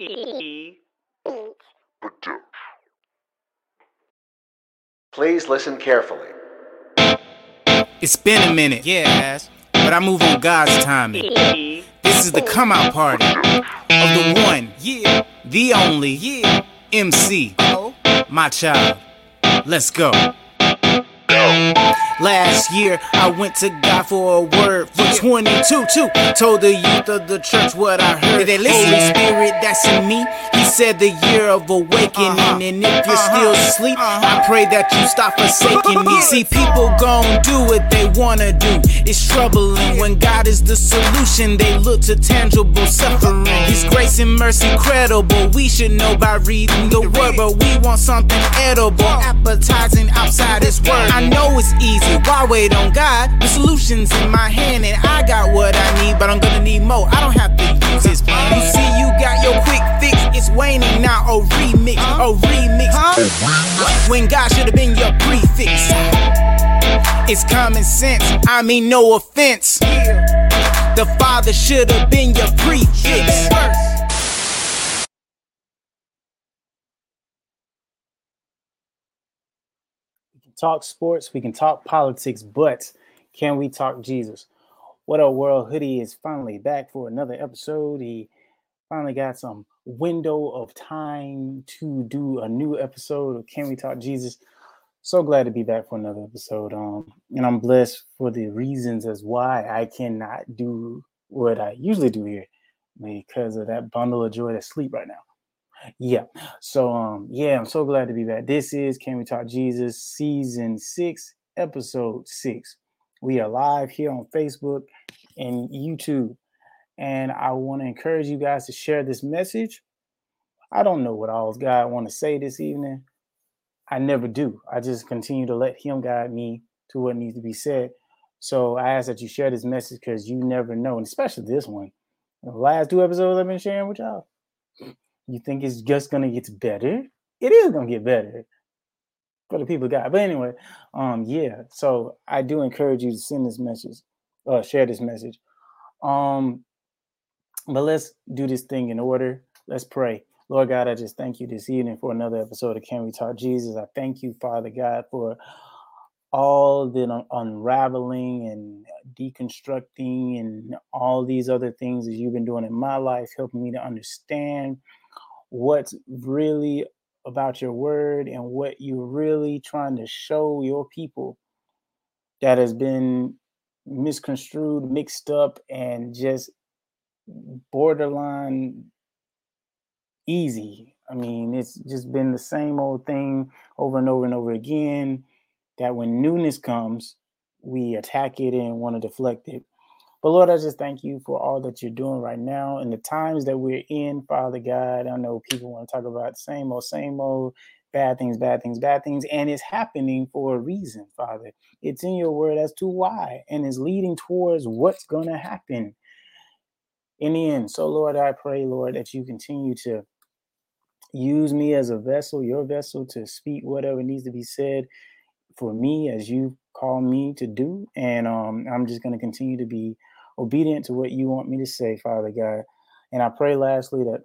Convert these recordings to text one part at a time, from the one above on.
E. Please listen carefully. It's been a minute, yeah, but I move on God's timing. This is the come out party of the one, yeah, the only, yeah, MC, my child. Let's go. Last year, I went to God for a word for 22 too. Told the youth of the church what I heard. They listen. Holy Spirit, that's in me. He said the year of awakening. Uh-huh. And if you're uh-huh. still asleep, I uh-huh. pray that you stop forsaking me. See, people gon' do what they wanna do. It's troubling when God is the solution. They look to tangible suffering. His grace and mercy credible. We should know by reading the word, but we want something edible, appetizing outside His word. I know it's easy. Why wait on God? The solution's in my hand, and I got what I need, but I'm gonna need more. I don't have to use His plan. You see, you got your quick fix. It's waning now. A remix, a remix. When God should have been your prefix. It's common sense. I mean, no offense. The father should have been your prefix. We can talk sports, we can talk politics, but can we talk Jesus? What a world? Hoodie is finally back for another episode. He finally got some window of time to do a new episode of Can We Talk Jesus? So glad to be back for another episode. Um, and I'm blessed for the reasons as why I cannot do what I usually do here because of that bundle of joy that's sleep right now. Yeah. So um, yeah, I'm so glad to be back. This is Can We Talk Jesus season six, episode six. We are live here on Facebook and YouTube. And I want to encourage you guys to share this message. I don't know what all God want to say this evening. I never do. I just continue to let Him guide me to what needs to be said. So I ask that you share this message because you never know, and especially this one. The last two episodes I've been sharing with y'all. You think it's just gonna get better? It is gonna get better for the people God. But anyway, um, yeah. So I do encourage you to send this message, uh, share this message. Um, but let's do this thing in order. Let's pray. Lord God, I just thank you this evening for another episode of Can We Talk Jesus. I thank you, Father God, for all the un- unraveling and deconstructing and all these other things that you've been doing in my life, helping me to understand what's really about your word and what you're really trying to show your people that has been misconstrued, mixed up, and just borderline easy. I mean, it's just been the same old thing over and over and over again. That when newness comes, we attack it and want to deflect it. But Lord, I just thank you for all that you're doing right now and the times that we're in, Father God. I know people want to talk about same old, same old, bad things, bad things, bad things, and it's happening for a reason, Father. It's in your word as to why, and is leading towards what's going to happen in the end. So, Lord, I pray, Lord, that you continue to use me as a vessel, your vessel, to speak whatever needs to be said for me as you call me to do. And um, I'm just going to continue to be obedient to what you want me to say, Father God. And I pray, lastly, that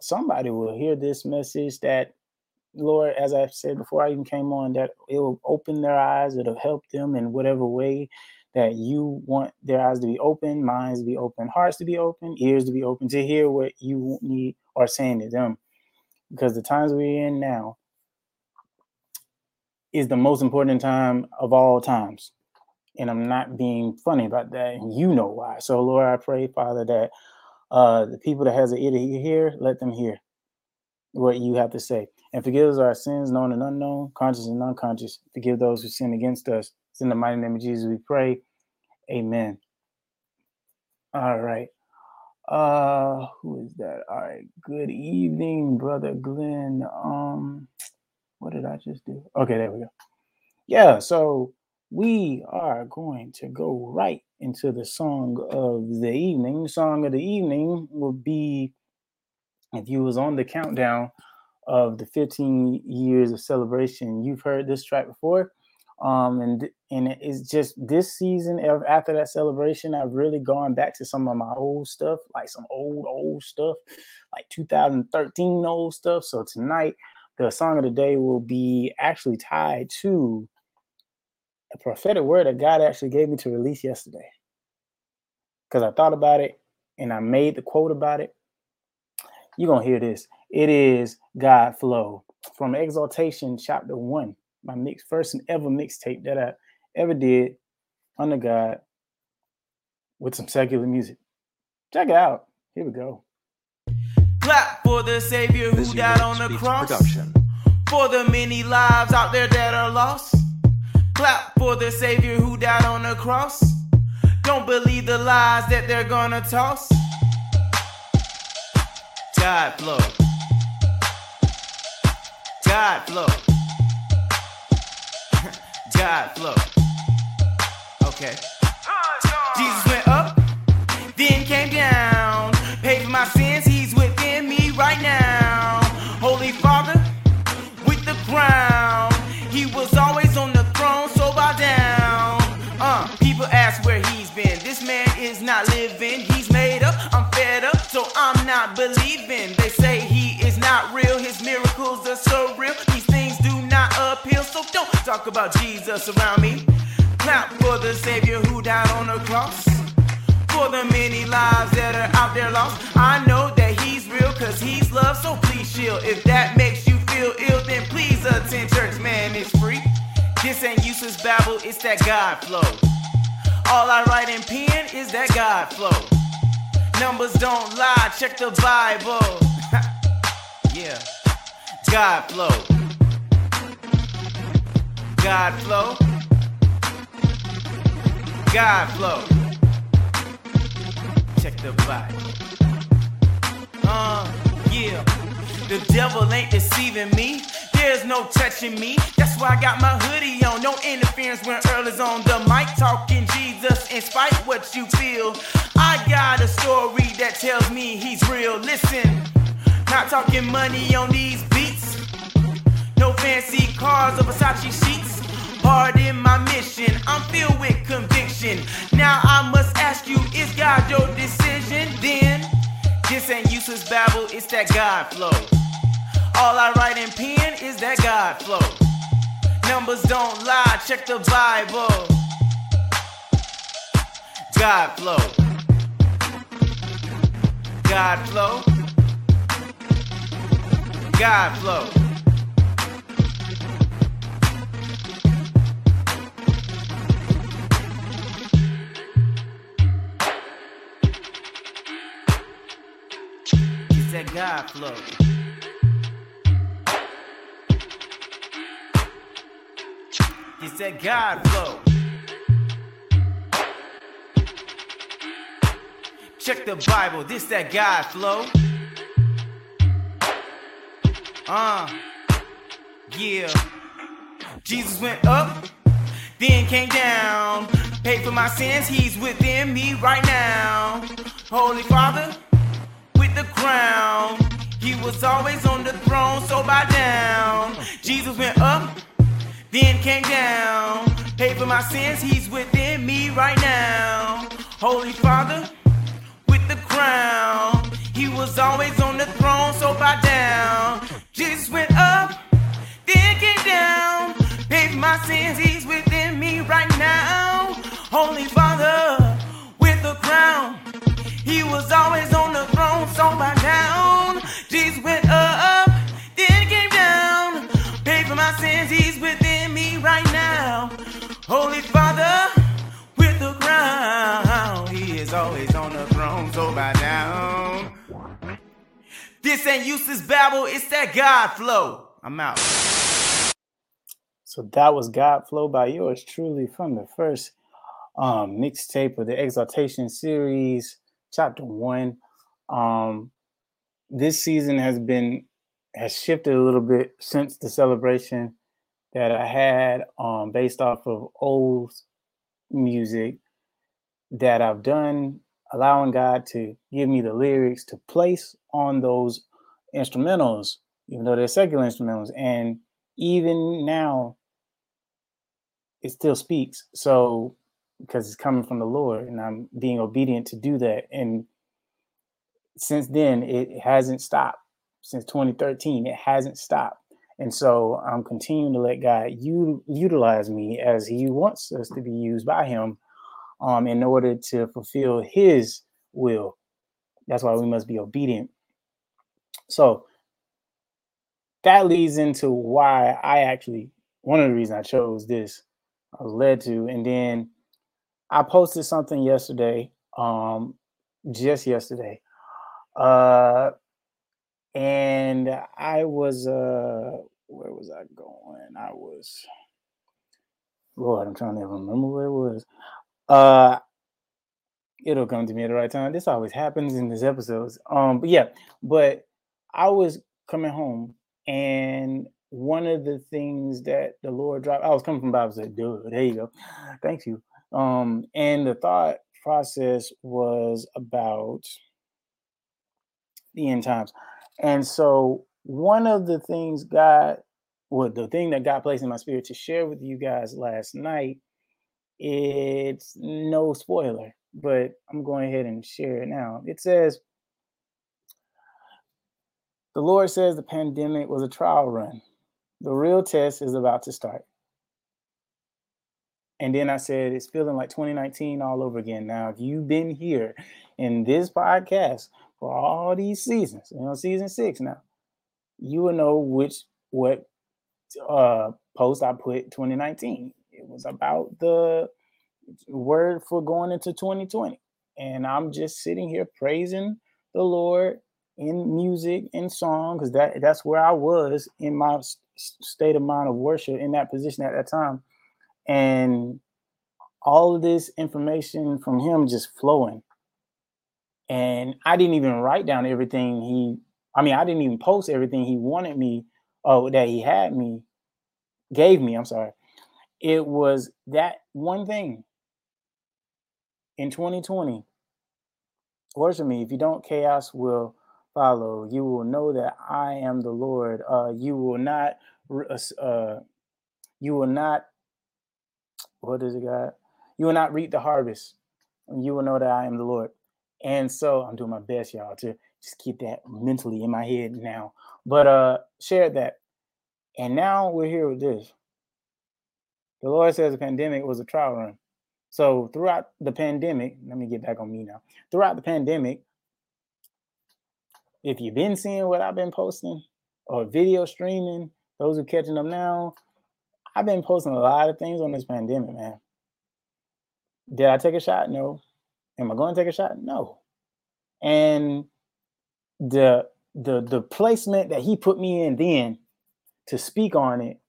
somebody will hear this message that, Lord, as I said before I even came on, that it will open their eyes, it'll help them in whatever way that you want their eyes to be open, minds to be open, hearts to be open, ears to be open to hear what you need are saying to them. Because the times we're in now is the most important time of all times. And I'm not being funny about that. And you know why. So, Lord, I pray, Father, that uh, the people that has an ear to hear, let them hear what you have to say. And forgive us our sins, known and unknown, conscious and unconscious. Forgive those who sin against us. In the mighty name of Jesus we pray. Amen. All right. Uh who is that? All right. Good evening, brother Glenn. Um, what did I just do? Okay, there we go. Yeah, so we are going to go right into the song of the evening. The song of the evening will be if you was on the countdown of the 15 years of celebration, you've heard this track before. Um, and and it's just this season after that celebration, I've really gone back to some of my old stuff, like some old old stuff, like 2013 old stuff. So tonight, the song of the day will be actually tied to a prophetic word that God actually gave me to release yesterday. Because I thought about it and I made the quote about it. You're gonna hear this. It is God flow from Exaltation chapter one my mix first and ever mixtape that I ever did under God with some secular music. Check it out. Here we go. Clap for the Savior who this died on the cross. Production. For the many lives out there that are lost. Clap for the Savior who died on the cross. Don't believe the lies that they're gonna toss. God flow. God flow. God flow. Okay. Jesus went up, then came down. Paid for my sins, he's within me right now. Holy Father, with the crown. He was always on the throne, so bow down. Uh, people ask where he's been. This man is not living, he's made up. I'm fed up, so I'm not believing. They say he is not real, his miracles are so real. So don't talk about Jesus around me. Clap for the Savior who died on the cross. For the many lives that are out there lost. I know that He's real, cause He's love, so please shield. If that makes you feel ill, then please attend church, man, it's free. This ain't useless babble, it's that God flow. All I write in pen is that God flow. Numbers don't lie, check the Bible. yeah, God flow. God flow. God flow. Check the vibe. Uh, yeah. The devil ain't deceiving me. There's no touching me. That's why I got my hoodie on. No interference when Earl is on the mic talking Jesus. In spite what you feel, I got a story that tells me he's real. Listen, not talking money on these beats. No fancy cars or Versace sheets. Hard in my mission, I'm filled with conviction. Now I must ask you, is God your decision? Then this ain't useless babble, it's that God flow. All I write in pen is that God flow. Numbers don't lie, check the Bible. God flow. God flow. God flow. That God flow. It's that God flow. Check the Bible, this that God flow. Uh, yeah. Jesus went up, then came down. Paid for my sins, he's within me right now. Holy Father the crown. He was always on the throne, so bow down. Jesus went up, then came down. Paid for my sins, he's within me right now. Holy Father, with the crown. He was always This ain't useless babble, it's that God flow. I'm out. So that was God Flow by yours truly from the first um, mixtape of the Exaltation series chapter one. Um, this season has been has shifted a little bit since the celebration that I had um, based off of old music that I've done, allowing God to give me the lyrics to place on those instrumentals, even though they're secular instrumentals. And even now, it still speaks. So because it's coming from the Lord, and I'm being obedient to do that. And since then, it hasn't stopped. Since 2013, it hasn't stopped. And so I'm continuing to let God u- utilize me as He wants us to be used by Him um, in order to fulfill His will. That's why we must be obedient. So that leads into why I actually, one of the reasons I chose this, I was led to. And then I posted something yesterday, um, just yesterday. Uh, and I was uh where was I going? I was Lord, I'm trying to remember where it was. Uh it'll come to me at the right time. This always happens in these episodes. Um, but yeah, but I was coming home and one of the things that the Lord dropped, I was coming from Bible said, dude, there you go. Thank you. Um, and the thought process was about the end times. And so one of the things God, well, the thing that God placed in my spirit to share with you guys last night, it's no spoiler, but I'm going ahead and share it now. It says, the Lord says the pandemic was a trial run. The real test is about to start. And then I said, it's feeling like 2019 all over again. Now, if you've been here in this podcast for all these seasons, you know, season six now, you will know which what uh post I put 2019. It was about the word for going into 2020. And I'm just sitting here praising the Lord in music and song because that that's where I was in my state of mind of worship in that position at that time and all of this information from him just flowing. And I didn't even write down everything he, I mean, I didn't even post everything he wanted me, oh, that he had me, gave me, I'm sorry. It was that one thing in 2020. Worship me. If you don't, chaos will follow. You will know that I am the Lord. Uh, you will not, uh, you will not what does it got? You will not reap the harvest. You will know that I am the Lord. And so I'm doing my best, y'all, to just keep that mentally in my head now. But uh share that. And now we're here with this. The Lord says the pandemic was a trial run. So throughout the pandemic, let me get back on me now. Throughout the pandemic, if you've been seeing what I've been posting or video streaming, those who are catching up now, I've been posting a lot of things on this pandemic, man. Did I take a shot? No. Am I going to take a shot? No. And the the the placement that he put me in then to speak on it,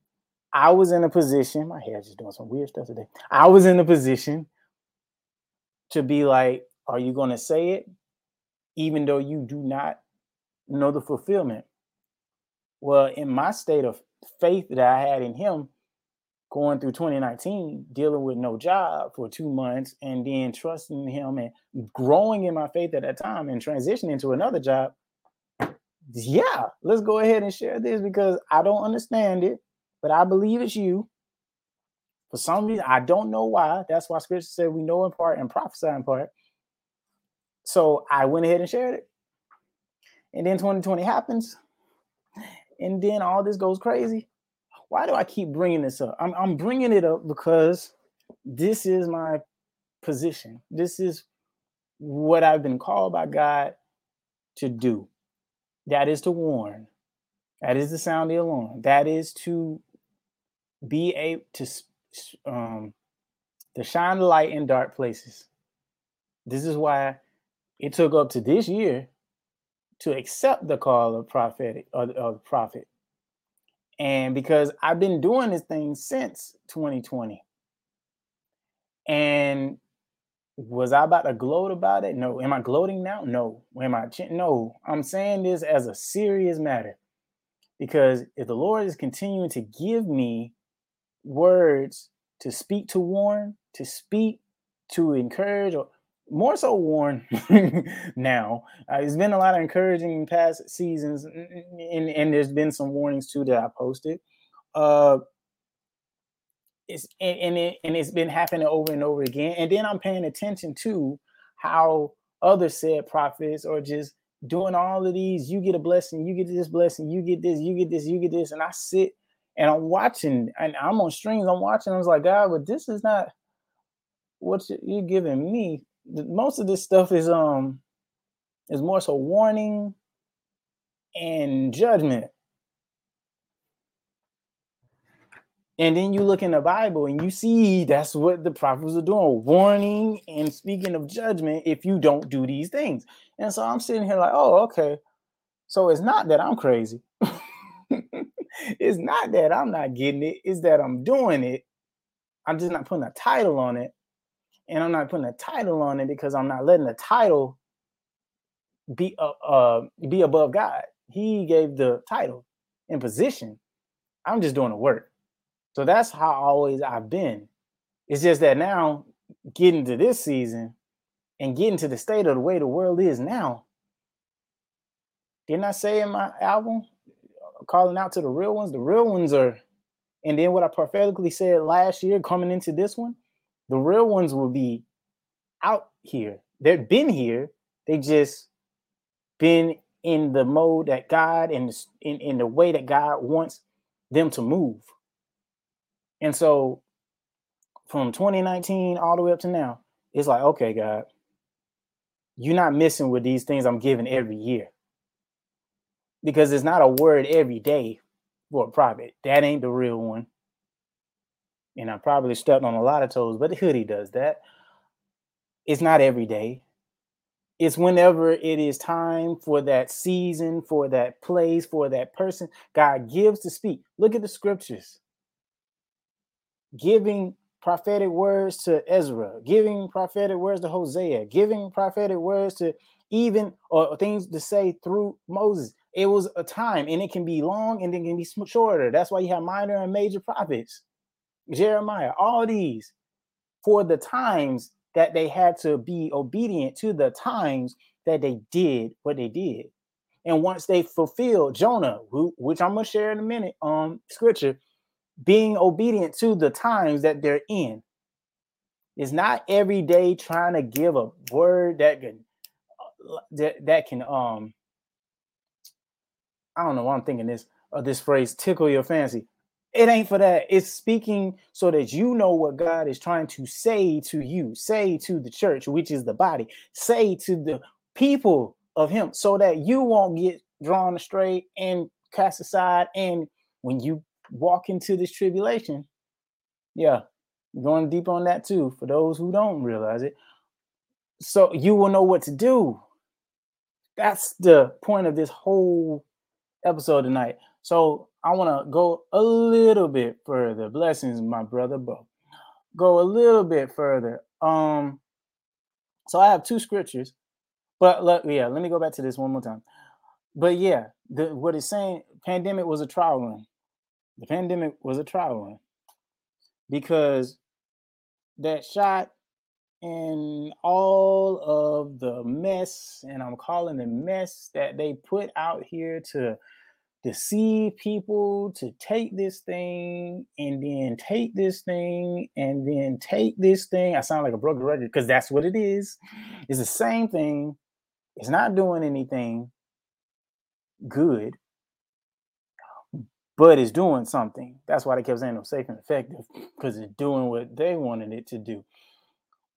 I was in a position. My hair's just doing some weird stuff today. I was in a position to be like, "Are you going to say it, even though you do not know the fulfillment?" Well, in my state of faith that I had in him, going through 2019, dealing with no job for two months, and then trusting him and growing in my faith at that time and transitioning to another job. Yeah, let's go ahead and share this because I don't understand it, but I believe it's you. For some reason, I don't know why. That's why scripture said we know in part and prophesy in part. So I went ahead and shared it. And then 2020 happens. And then all this goes crazy why do I keep bringing this up? I'm, I'm bringing it up because this is my position. This is what I've been called by God to do. That is to warn. That is to sound the alarm. That is to be able to um, to shine the light in dark places. This is why it took up to this year to accept the call of prophetic or, or prophet and because I've been doing this thing since 2020. And was I about to gloat about it? No. Am I gloating now? No. Am I? No. I'm saying this as a serious matter because if the Lord is continuing to give me words to speak to warn, to speak to encourage, or more so warn now. Uh, it's been a lot of encouraging past seasons, and, and there's been some warnings too that I posted. Uh, it's and, and it and it's been happening over and over again. And then I'm paying attention to how other said prophets are just doing all of these. You get a blessing, you get this blessing, you get this, you get this, you get this, and I sit and I'm watching, and I'm on streams. I'm watching. I was like, God, but this is not what you're giving me. Most of this stuff is um is more so warning and judgment. And then you look in the Bible and you see that's what the prophets are doing, warning and speaking of judgment if you don't do these things. And so I'm sitting here like, oh, okay. So it's not that I'm crazy. It's not that I'm not getting it, it's that I'm doing it. I'm just not putting a title on it. And I'm not putting a title on it because I'm not letting the title be uh, uh be above God. He gave the title and position. I'm just doing the work. So that's how always I've been. It's just that now getting to this season and getting to the state of the way the world is now. Didn't I say in my album, calling out to the real ones? The real ones are, and then what I prophetically said last year coming into this one, the real ones will be out here. They've been here. They just been in the mode that God and in, in the way that God wants them to move. And so from 2019 all the way up to now, it's like, okay, God, you're not missing with these things I'm giving every year. Because it's not a word every day for a prophet. That ain't the real one. And I probably stepped on a lot of toes, but the hoodie does that. It's not every day. It's whenever it is time for that season, for that place, for that person. God gives to speak. Look at the scriptures giving prophetic words to Ezra, giving prophetic words to Hosea, giving prophetic words to even or things to say through Moses. It was a time and it can be long and it can be shorter. That's why you have minor and major prophets. Jeremiah, all these for the times that they had to be obedient to the times that they did what they did. And once they fulfilled Jonah, who, which I'm gonna share in a minute, um, scripture, being obedient to the times that they're in. It's not every day trying to give a word that can uh, that, that can um I don't know why I'm thinking this of this phrase tickle your fancy. It ain't for that. It's speaking so that you know what God is trying to say to you, say to the church, which is the body, say to the people of Him, so that you won't get drawn astray and cast aside. And when you walk into this tribulation, yeah, going deep on that too, for those who don't realize it. So you will know what to do. That's the point of this whole episode tonight. So I want to go a little bit further. Blessings, my brother Bo. Go a little bit further. Um, so I have two scriptures, but let, yeah, let me go back to this one more time. But yeah, the, what it's saying, pandemic was a trial run the pandemic was a trial run because that shot and all of the mess, and I'm calling the mess that they put out here to deceive people to take this thing and then take this thing and then take this thing. I sound like a broken record because that's what it is. It's the same thing. It's not doing anything good but it's doing something. That's why they kept saying it was safe and effective because it's doing what they wanted it to do.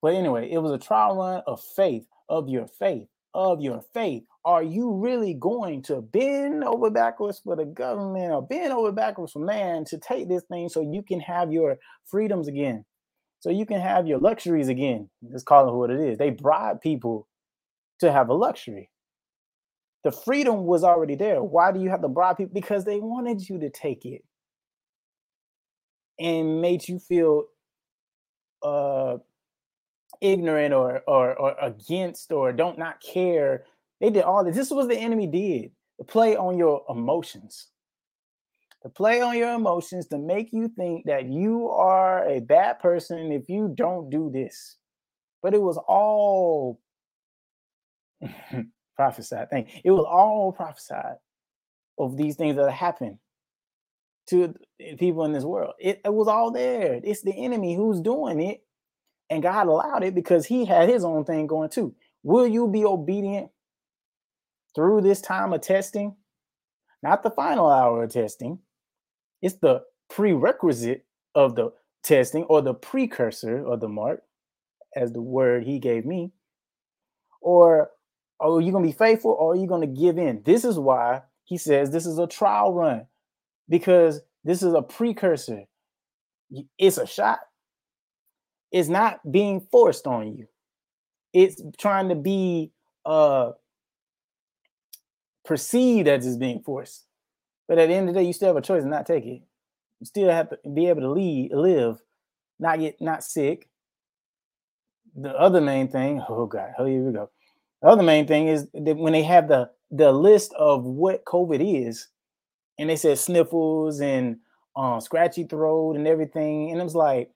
But anyway, it was a trial run of faith, of your faith, of your faith. Are you really going to bend over backwards for the government or bend over backwards for man to take this thing so you can have your freedoms again? So you can have your luxuries again. Let's call it what it is. They bribe people to have a luxury. The freedom was already there. Why do you have to bribe people? Because they wanted you to take it and made you feel uh ignorant or, or or against or don't not care. They did all this. This was the enemy did. Play on your emotions. To play on your emotions to make you think that you are a bad person if you don't do this. But it was all prophesied. Thank It was all prophesied of these things that happen. to people in this world. It, it was all there. It's the enemy who's doing it. And God allowed it because he had his own thing going too. Will you be obedient through this time of testing? Not the final hour of testing. It's the prerequisite of the testing or the precursor of the mark, as the word he gave me. Or are you going to be faithful or are you going to give in? This is why he says this is a trial run because this is a precursor. It's a shot. It's not being forced on you. It's trying to be uh perceived as it's being forced. But at the end of the day, you still have a choice to not take it. You still have to be able to lead, live, not get not sick. The other main thing, oh God, oh here we go. The other main thing is that when they have the the list of what COVID is, and they said sniffles and um, scratchy throat and everything, and it was like,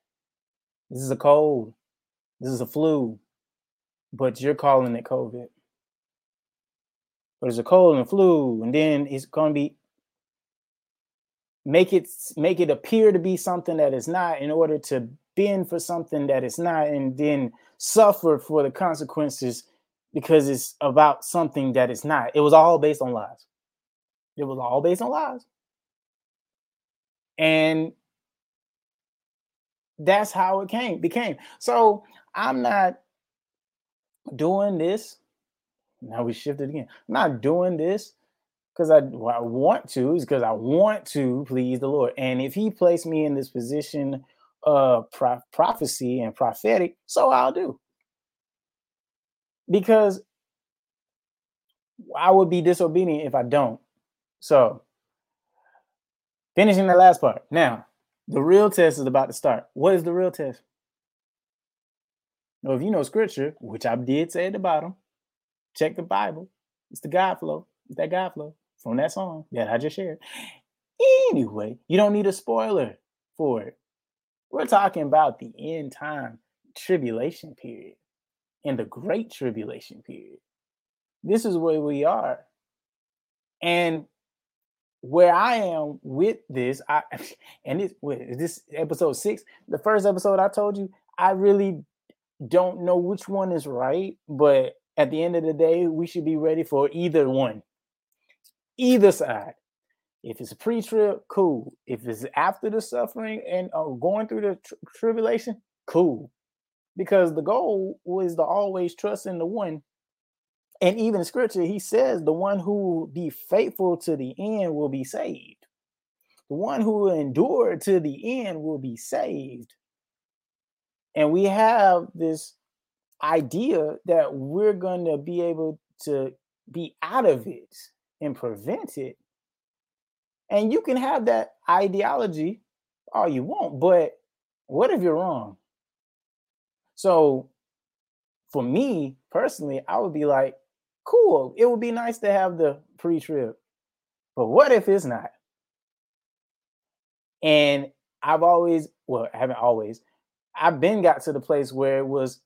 this is a cold, this is a flu, but you're calling it COVID. But it's a cold and flu, and then it's going to be make it make it appear to be something that is not in order to bend for something that is not and then suffer for the consequences because it's about something that is not. It was all based on lies. It was all based on lies. And that's how it came became so i'm not doing this now we shifted again i'm not doing this because I, I want to, is because I want to please the Lord. And if He placed me in this position of pro- prophecy and prophetic, so I'll do. Because I would be disobedient if I don't. So, finishing the last part. Now, the real test is about to start. What is the real test? Now, if you know scripture, which I did say at the bottom, check the Bible. It's the God flow. It's that God flow from that song that I just shared. Anyway, you don't need a spoiler for it. We're talking about the end time tribulation period and the great tribulation period. This is where we are. And where I am with this, I and this is this episode six, the first episode I told you, I really don't know which one is right, but at the end of the day, we should be ready for either one either side. If it's a pre-trib, cool. If it's after the suffering and uh, going through the tr- tribulation, cool. Because the goal was to always trust in the one. And even in scripture, he says, the one who will be faithful to the end will be saved. The one who will endure to the end will be saved. And we have this idea that we're going to be able to be out of it and prevent it. And you can have that ideology all you want, but what if you're wrong? So for me personally, I would be like, cool, it would be nice to have the pre-trib, But what if it's not? And I've always, well, I haven't always, I've been got to the place where it was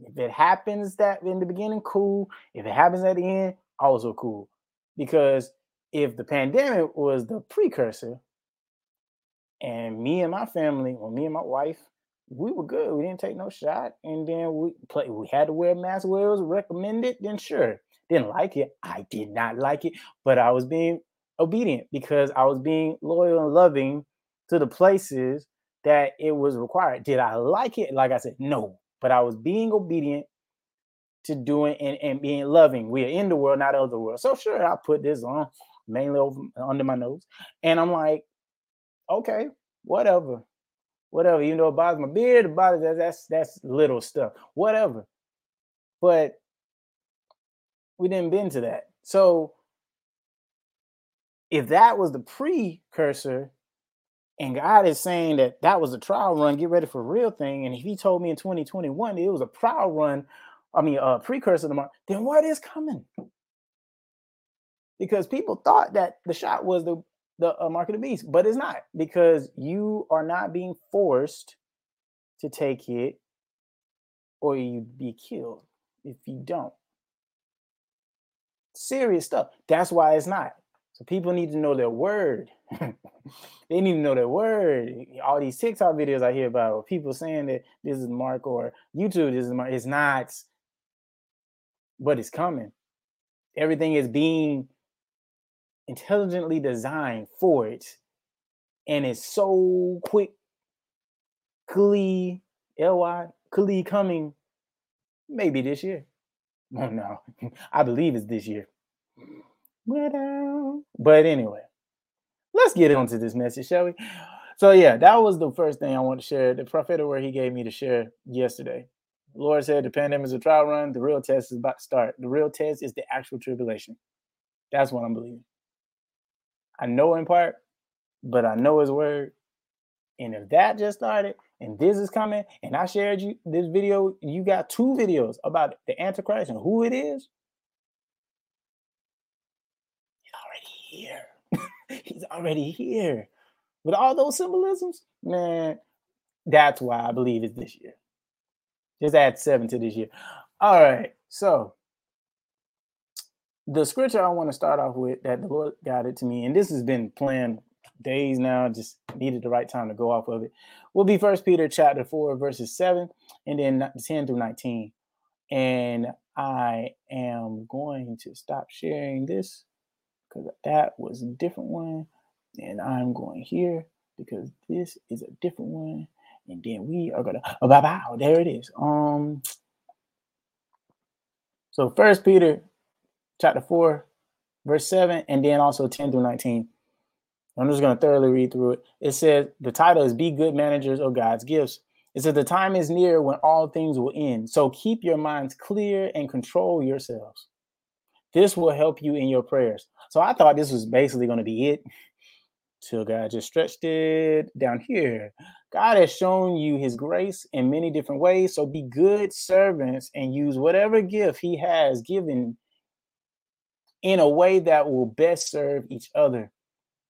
if it happens that in the beginning, cool. If it happens at the end, also cool because if the pandemic was the precursor and me and my family or me and my wife we were good we didn't take no shot and then we play we had to wear a mask where it was recommended then sure didn't like it i did not like it but i was being obedient because i was being loyal and loving to the places that it was required did i like it like i said no but i was being obedient to doing and, and being loving. We are in the world, not of the world. So sure, I put this on mainly over under my nose. And I'm like, okay, whatever. Whatever. You know, it bothers my beard, it bothers that, that's that's little stuff. Whatever. But we didn't bend to that. So if that was the precursor and God is saying that that was a trial run, get ready for a real thing. And if he told me in 2021 it was a trial run I mean, a precursor to mark, then what is coming? Because people thought that the shot was the the uh, mark of the beast, but it's not because you are not being forced to take it, or you'd be killed if you don't. Serious stuff. That's why it's not. So people need to know their word. they need to know their word. All these TikTok videos I hear about people saying that this is Mark or YouTube, this is Mark. It's not, but it's coming. Everything is being intelligently designed for it. And it's so quick, Klee, L-Y, Klee coming maybe this year. Oh no, I believe it's this year. But um, anyway, let's get into this message, shall we? So yeah, that was the first thing I want to share. The prophetic word he gave me to share yesterday. The Lord said the pandemic is a trial run. The real test is about to start. The real test is the actual tribulation. That's what I'm believing. I know in part, but I know his word. And if that just started and this is coming, and I shared you this video, you got two videos about the Antichrist and who it is. He's already here. He's already here. With all those symbolisms, man, that's why I believe it's this year. Just add seven to this year. All right. So the scripture I want to start off with that the Lord got it to me, and this has been planned days now, just needed the right time to go off of it, will be First Peter chapter 4, verses 7, and then 10 through 19. And I am going to stop sharing this because that was a different one. And I'm going here because this is a different one. And then we are gonna oh, there it is. Um so first Peter chapter 4, verse 7, and then also 10 through 19. I'm just gonna thoroughly read through it. It says the title is Be Good Managers of God's Gifts. It says the time is near when all things will end. So keep your minds clear and control yourselves. This will help you in your prayers. So I thought this was basically going to be it. Till God just stretched it down here. God has shown you his grace in many different ways. So be good servants and use whatever gift he has given in a way that will best serve each other.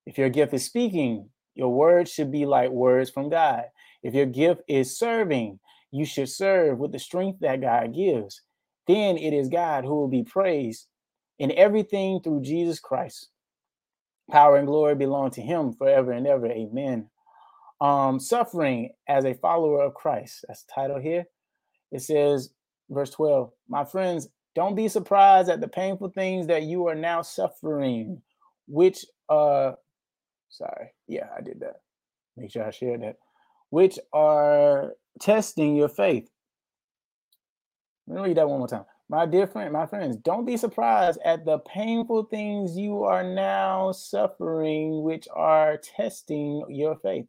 If your gift is speaking, your words should be like words from God. If your gift is serving, you should serve with the strength that God gives. Then it is God who will be praised in everything through Jesus Christ. Power and glory belong to him forever and ever. Amen. Um, suffering as a follower of Christ. That's the title here. It says, verse 12, my friends, don't be surprised at the painful things that you are now suffering, which uh sorry, yeah, I did that. Make sure I share that, which are testing your faith. Let me read that one more time my dear friend, my friends, don't be surprised at the painful things you are now suffering, which are testing your faith.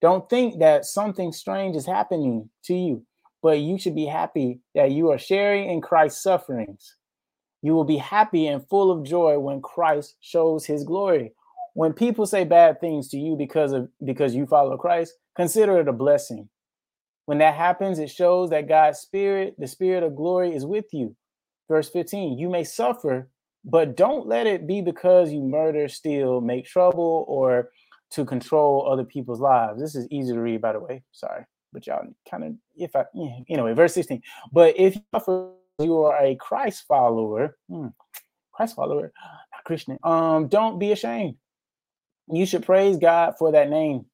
Don't think that something strange is happening to you, but you should be happy that you are sharing in Christ's sufferings. You will be happy and full of joy when Christ shows his glory. When people say bad things to you because of because you follow Christ, consider it a blessing. When that happens, it shows that God's spirit, the spirit of glory, is with you. Verse 15, you may suffer, but don't let it be because you murder, steal, make trouble, or to control other people's lives. This is easy to read, by the way. Sorry, but y'all kind of, if I, yeah. anyway, verse 16. But if you are a Christ follower, hmm, Christ follower, not Christian, um, don't be ashamed. You should praise God for that name.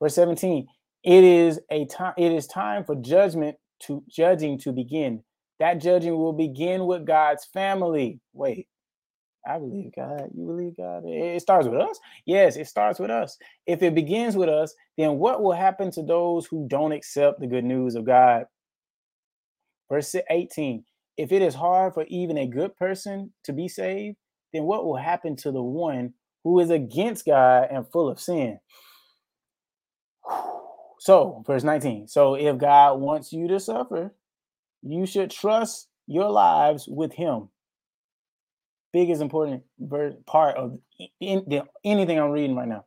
Verse 17, it is a time it is time for judgment to judging to begin. That judging will begin with God's family. Wait, I believe God. You believe God? It starts with us. Yes, it starts with us. If it begins with us, then what will happen to those who don't accept the good news of God? Verse 18 If it is hard for even a good person to be saved, then what will happen to the one who is against God and full of sin? So, verse 19. So, if God wants you to suffer, you should trust your lives with Him. Biggest important part of anything I'm reading right now.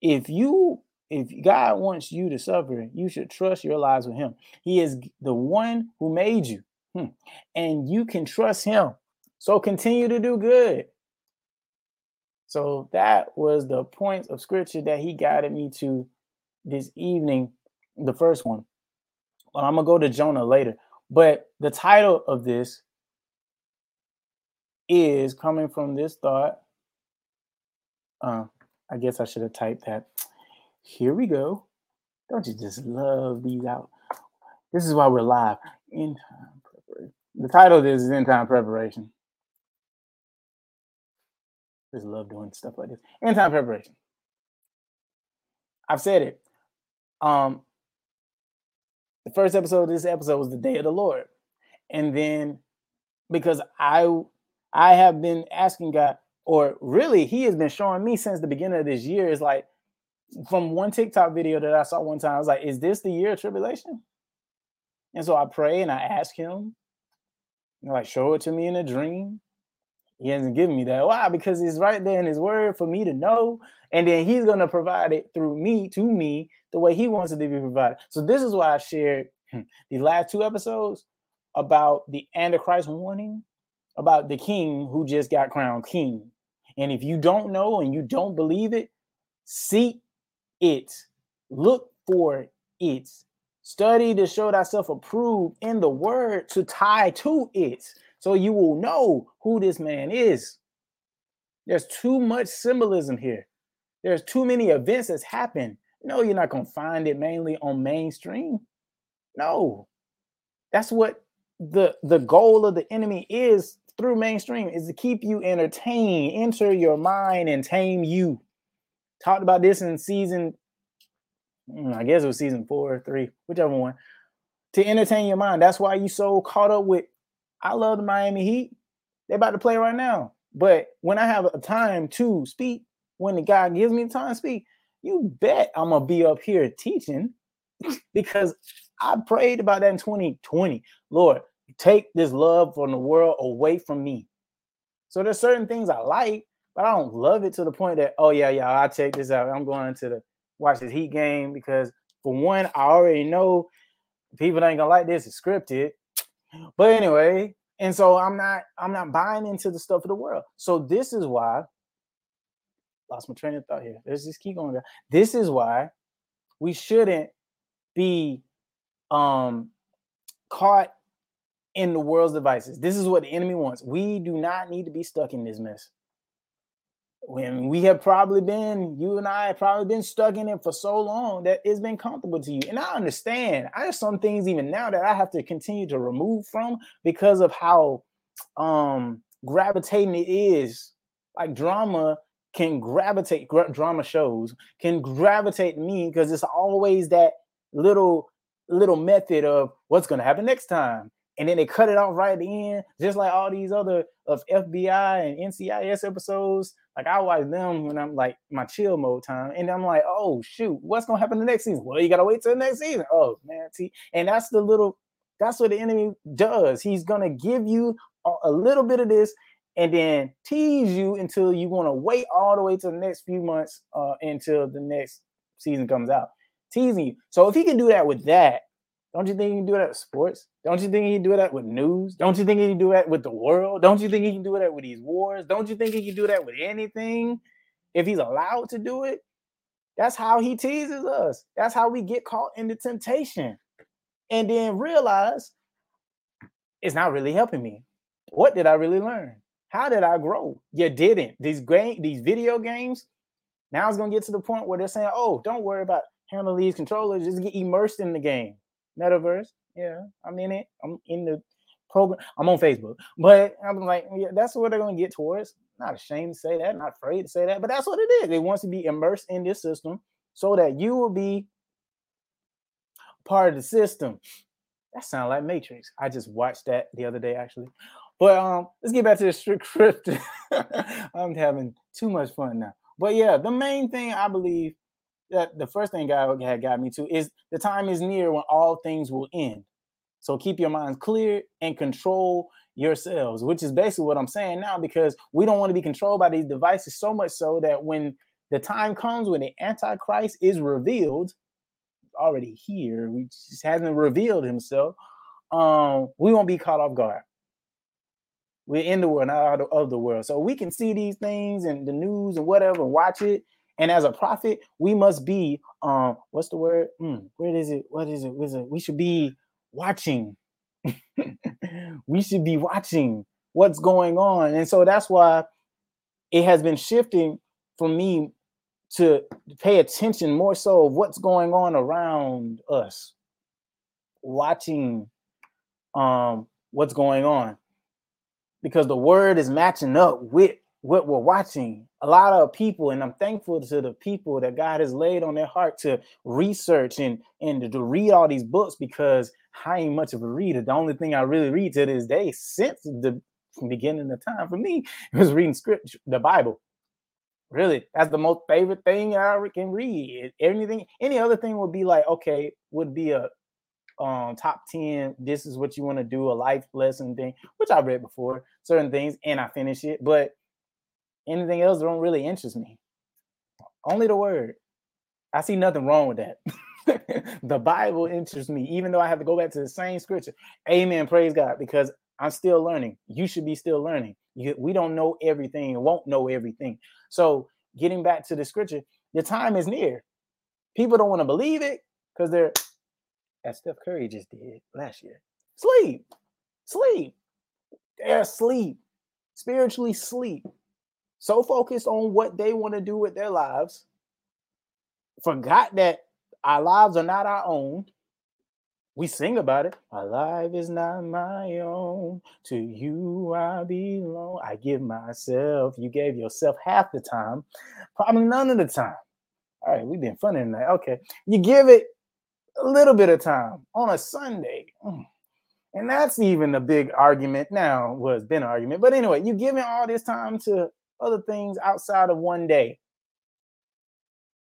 If you, if God wants you to suffer, you should trust your lives with Him. He is the one who made you, hmm. and you can trust Him. So, continue to do good. So, that was the point of scripture that He guided me to this evening, the first one. Well, I'm gonna go to Jonah later, but the title of this is coming from this thought. Uh, I guess I should have typed that. Here we go. Don't you just love these out? This is why we're live. End time preparation. The title of this is end time preparation. Just love doing stuff like this. End time preparation. I've said it. Um, the first episode of this episode was the day of the Lord, and then because I I have been asking God, or really He has been showing me since the beginning of this year. Is like from one TikTok video that I saw one time. I was like, "Is this the year of tribulation?" And so I pray and I ask Him, like, show it to me in a dream. He hasn't given me that. Why? Because it's right there in His Word for me to know, and then He's going to provide it through me to me the way He wants it to be provided. So this is why I shared hmm, the last two episodes about the Antichrist warning, about the king who just got crowned king. And if you don't know and you don't believe it, seek it, look for it, study to show thyself approved in the word to tie to it so you will know who this man is. There's too much symbolism here. There's too many events that's happened. No, you're not going to find it mainly on mainstream. No. That's what the the goal of the enemy is through mainstream is to keep you entertained, enter your mind and tame you. Talked about this in season hmm, I guess it was season 4 or 3, whichever one. To entertain your mind. That's why you so caught up with I love the Miami Heat. They're about to play right now. But when I have a time to speak, when the guy gives me time to speak, you bet I'm gonna be up here teaching because I prayed about that in 2020. Lord, take this love from the world away from me. So there's certain things I like, but I don't love it to the point that, oh yeah, yeah, I'll check this out. I'm going to the watch this Heat game because for one, I already know people ain't gonna like this. It's scripted. But anyway, and so I'm not I'm not buying into the stuff of the world. So this is why lost my train of thought here. Let's just keep going. Down. This is why we shouldn't be um caught in the world's devices. This is what the enemy wants. We do not need to be stuck in this mess. When we have probably been, you and I have probably been stuck in it for so long that it's been comfortable to you. And I understand. I have some things even now that I have to continue to remove from because of how um gravitating it is. Like drama can gravitate gra- drama shows can gravitate me because it's always that little little method of what's going to happen next time and then they cut it off right at the end just like all these other of fbi and ncis episodes like i watch them when i'm like my chill mode time and i'm like oh shoot what's to happen the next season well you gotta wait till the next season oh man see and that's the little that's what the enemy does he's to give you a, a little bit of this and then tease you until you want to wait all the way to the next few months uh, until the next season comes out. Teasing you. So if he can do that with that, don't you think he can do that with sports? Don't you think he can do that with news? Don't you think he can do that with the world? Don't you think he can do that with these wars? Don't you think he can do that with anything if he's allowed to do it? That's how he teases us. That's how we get caught in the temptation and then realize it's not really helping me. What did I really learn? How did I grow? You didn't. These game, these video games, now it's gonna get to the point where they're saying, "Oh, don't worry about handling these controllers. Just get immersed in the game." Metaverse, yeah, I'm in it. I'm in the program. I'm on Facebook, but I'm like, yeah, that's what they're gonna get towards. Not ashamed to say that, not afraid to say that, but that's what it is. They want to be immersed in this system so that you will be part of the system. That sounds like Matrix. I just watched that the other day, actually. But um, let's get back to the strict script. I'm having too much fun now. But yeah, the main thing I believe that the first thing God had got me to is the time is near when all things will end. So keep your minds clear and control yourselves, which is basically what I'm saying now, because we don't want to be controlled by these devices so much so that when the time comes when the Antichrist is revealed, already here, we just hasn't revealed himself, um, we won't be caught off guard. We're in the world, not out of the world. So we can see these things and the news and whatever, watch it. And as a prophet, we must be um, what's the word? Mm, where is it? What is it? What is it? We should be watching. we should be watching what's going on. And so that's why it has been shifting for me to pay attention more so of what's going on around us, watching um what's going on because the word is matching up with what we're watching. A lot of people, and I'm thankful to the people that God has laid on their heart to research and and to read all these books because I ain't much of a reader. The only thing I really read to this day since the beginning of time for me was reading scripture, the Bible. Really, that's the most favorite thing I can read. Anything, any other thing would be like, okay, would be a um top 10 this is what you want to do a life lesson thing which i read before certain things and i finish it but anything else don't really interest me. Only the word. I see nothing wrong with that. The bible interests me even though i have to go back to the same scripture. Amen praise god because i'm still learning. You should be still learning. You, we don't know everything and won't know everything. So getting back to the scripture the time is near. People don't want to believe it because they're as Steph Curry just did last year. Sleep, sleep. They're asleep, spiritually sleep. So focused on what they want to do with their lives, forgot that our lives are not our own. We sing about it. My life is not my own. To you I belong. I give myself. You gave yourself half the time, probably none of the time. All right, we've been funny tonight. Okay. You give it a little bit of time on a Sunday. Mm. And that's even a big argument now, was been an argument. But anyway, you're giving all this time to other things outside of one day.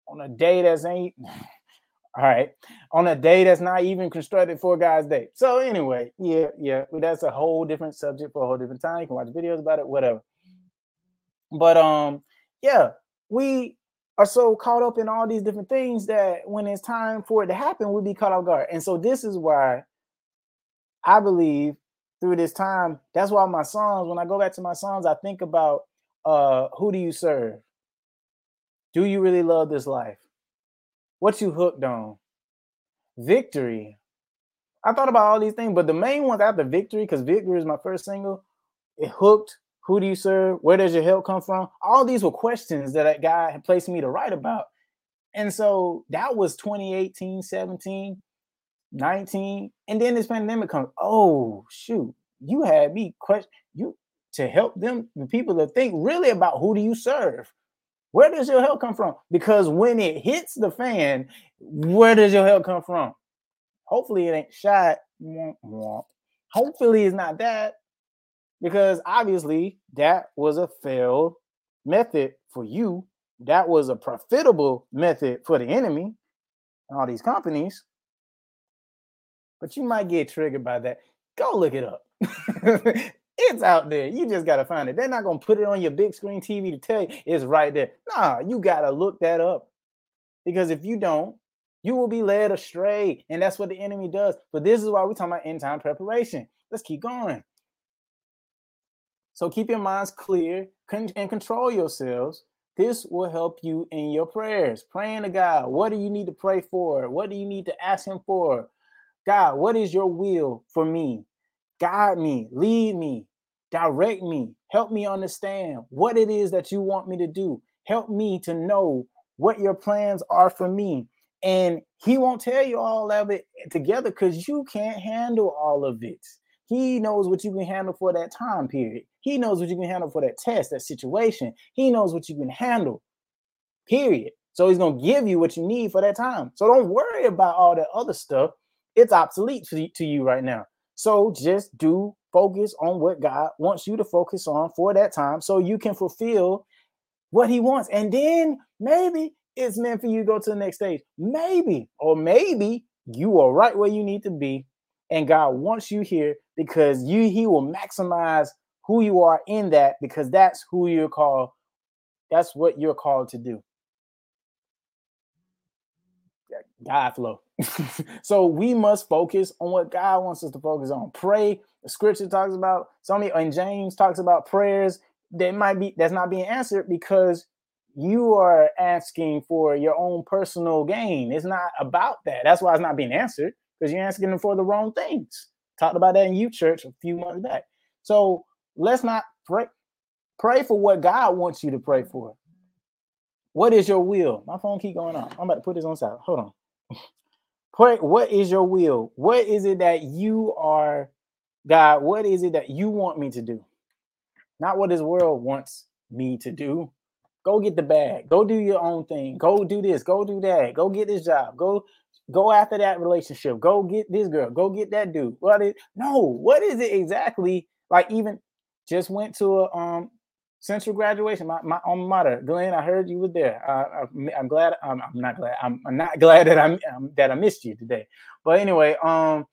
On a day that's ain't all right, on a day that's not even constructed for God's day. So anyway, yeah, yeah, that's a whole different subject for a whole different time. You can watch videos about it, whatever. But um, yeah, we are so caught up in all these different things that when it's time for it to happen, we'll be caught off guard. And so this is why I believe through this time, that's why my songs, when I go back to my songs, I think about uh who do you serve? Do you really love this life? What you hooked on? Victory. I thought about all these things, but the main ones after victory, because victory is my first single, it hooked who do you serve? Where does your help come from? All these were questions that guy had placed me to write about. And so that was 2018, 17, 19. And then this pandemic comes. Oh, shoot. You had me question you to help them, the people to think really about who do you serve? Where does your help come from? Because when it hits the fan, where does your help come from? Hopefully it ain't shot. Hopefully it's not that because obviously that was a failed method for you. That was a profitable method for the enemy and all these companies. But you might get triggered by that. Go look it up. it's out there. You just got to find it. They're not to put it on your big screen TV to tell you it's right there. Nah, you got to look that up. Because if you don't, you will be led astray. And that's what the enemy does. But this is why we're talking about end time preparation. Let's keep going. So keep your minds clear and control yourselves. This will help you in your prayers. Praying to God. What do you need to pray for? What do you need to ask Him for? God, what is your will for me? Guide me, lead me, direct me, help me understand what it is that you want me to do. Help me to know what your plans are for me. And He won't tell you all of it together because you can't handle all of it. He knows what you can handle for that time period. He knows what you can handle for that test, that situation. He knows what you can handle, period. So he's going to give you what you need for that time. So don't worry about all that other stuff. It's obsolete to, to you right now. So just do focus on what God wants you to focus on for that time so you can fulfill what he wants. And then maybe it's meant for you to go to the next stage. Maybe, or maybe you are right where you need to be and God wants you here because you he will maximize who you are in that because that's who you're called that's what you're called to do god flow so we must focus on what god wants us to focus on pray the scripture talks about so many and james talks about prayers that might be that's not being answered because you are asking for your own personal gain it's not about that that's why it's not being answered because you're asking them for the wrong things. Talked about that in youth church a few months back. So let's not pray. Pray for what God wants you to pray for. What is your will? My phone keep going on. I'm about to put this on side. Hold on. Pray, what is your will? What is it that you are, God? What is it that you want me to do? Not what this world wants me to do. Go get the bag. Go do your own thing. Go do this. Go do that. Go get this job. Go go after that relationship. Go get this girl. Go get that dude. What is it? no? What is it exactly? Like even just went to a um central graduation. My, my alma mater, Glenn. I heard you were there. Uh, I, am glad. I'm, I'm, not glad. I'm, I'm not glad that I'm, I'm, that I missed you today. But anyway, um,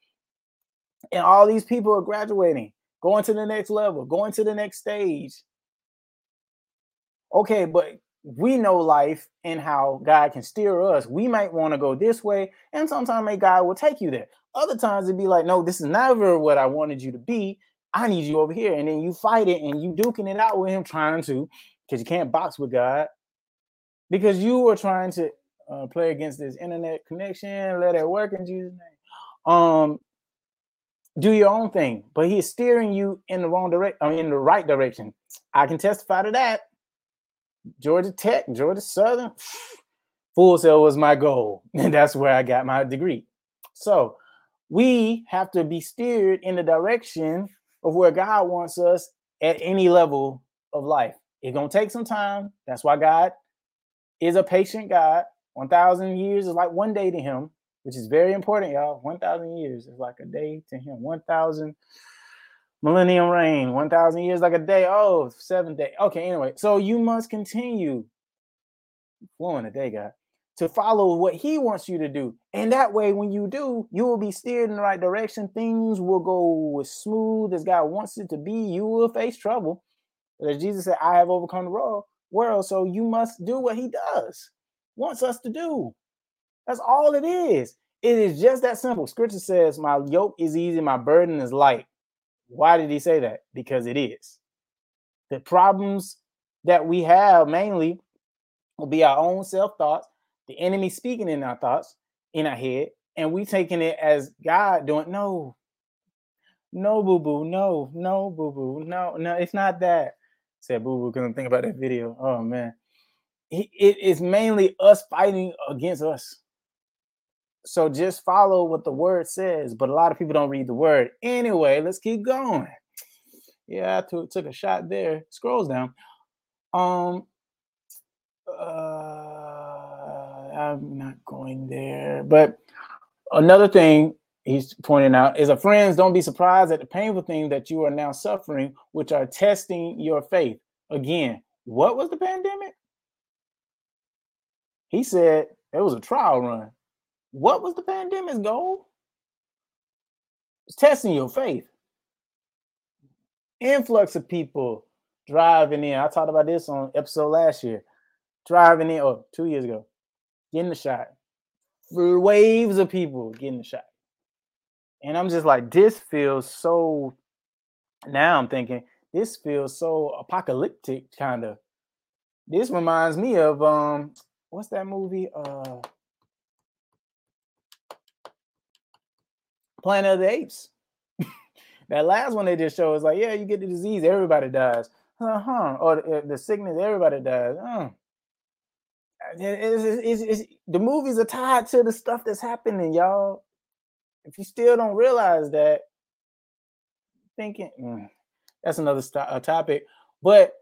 and all these people are graduating, going to the next level, going to the next stage. Okay, but we know life and how God can steer us. We might want to go this way, and sometimes maybe God will take you there. Other times it'd be like, no, this is never what I wanted you to be. I need you over here. And then you fight it and you duking it out with him, trying to, because you can't box with God. Because you are trying to uh, play against this internet connection, let it work in Jesus' name. Um, do your own thing, but he's steering you in the wrong direction, I mean, in the right direction. I can testify to that. Georgia Tech, Georgia Southern, Full Sail was my goal, and that's where I got my degree. So we have to be steered in the direction of where God wants us at any level of life. It's gonna take some time. That's why God is a patient God. 1,000 years is like one day to Him, which is very important, y'all. 1,000 years is like a day to Him. 1,000 millennium reign. 1,000 years like a day. Oh, seven day. Okay, anyway. So you must continue flowing a day, God to follow what he wants you to do. And that way, when you do, you will be steered in the right direction. Things will go as smooth as God wants it to be. You will face trouble. But as Jesus said, I have overcome the world. So you must do what he does, wants us to do. That's all it is. It is just that simple. Scripture says, My yoke is easy, my burden is light. Why did he say that? Because it is. The problems that we have mainly will be our own self thoughts the enemy speaking in our thoughts, in our head, and we taking it as God doing no, no, boo boo, no, no, boo boo, no, no, it's not that. Said boo boo, couldn't think about that video. Oh man, it is mainly us fighting against us. So just follow what the word says, but a lot of people don't read the word. Anyway, let's keep going. Yeah, I took, took a shot there. Scrolls down. Um, uh, I'm not going there. But another thing he's pointing out is a friends don't be surprised at the painful things that you are now suffering, which are testing your faith. Again, what was the pandemic? He said it was a trial run. What was the pandemic's goal? It's testing your faith. Influx of people driving in. I talked about this on episode last year. Driving in, or oh, two years ago, getting the shot. Waves of people getting the shot. And I'm just like, this feels so. Now I'm thinking, this feels so apocalyptic, kind of. This reminds me of um, what's that movie? Uh Planet of the Apes. that last one they just showed is like, yeah, you get the disease, everybody dies. Uh-huh. Or the, the sickness, everybody dies. Uh it's, it's, it's, the movies are tied to the stuff that's happening, y'all. If you still don't realize that, thinking mm, that's another st- topic. But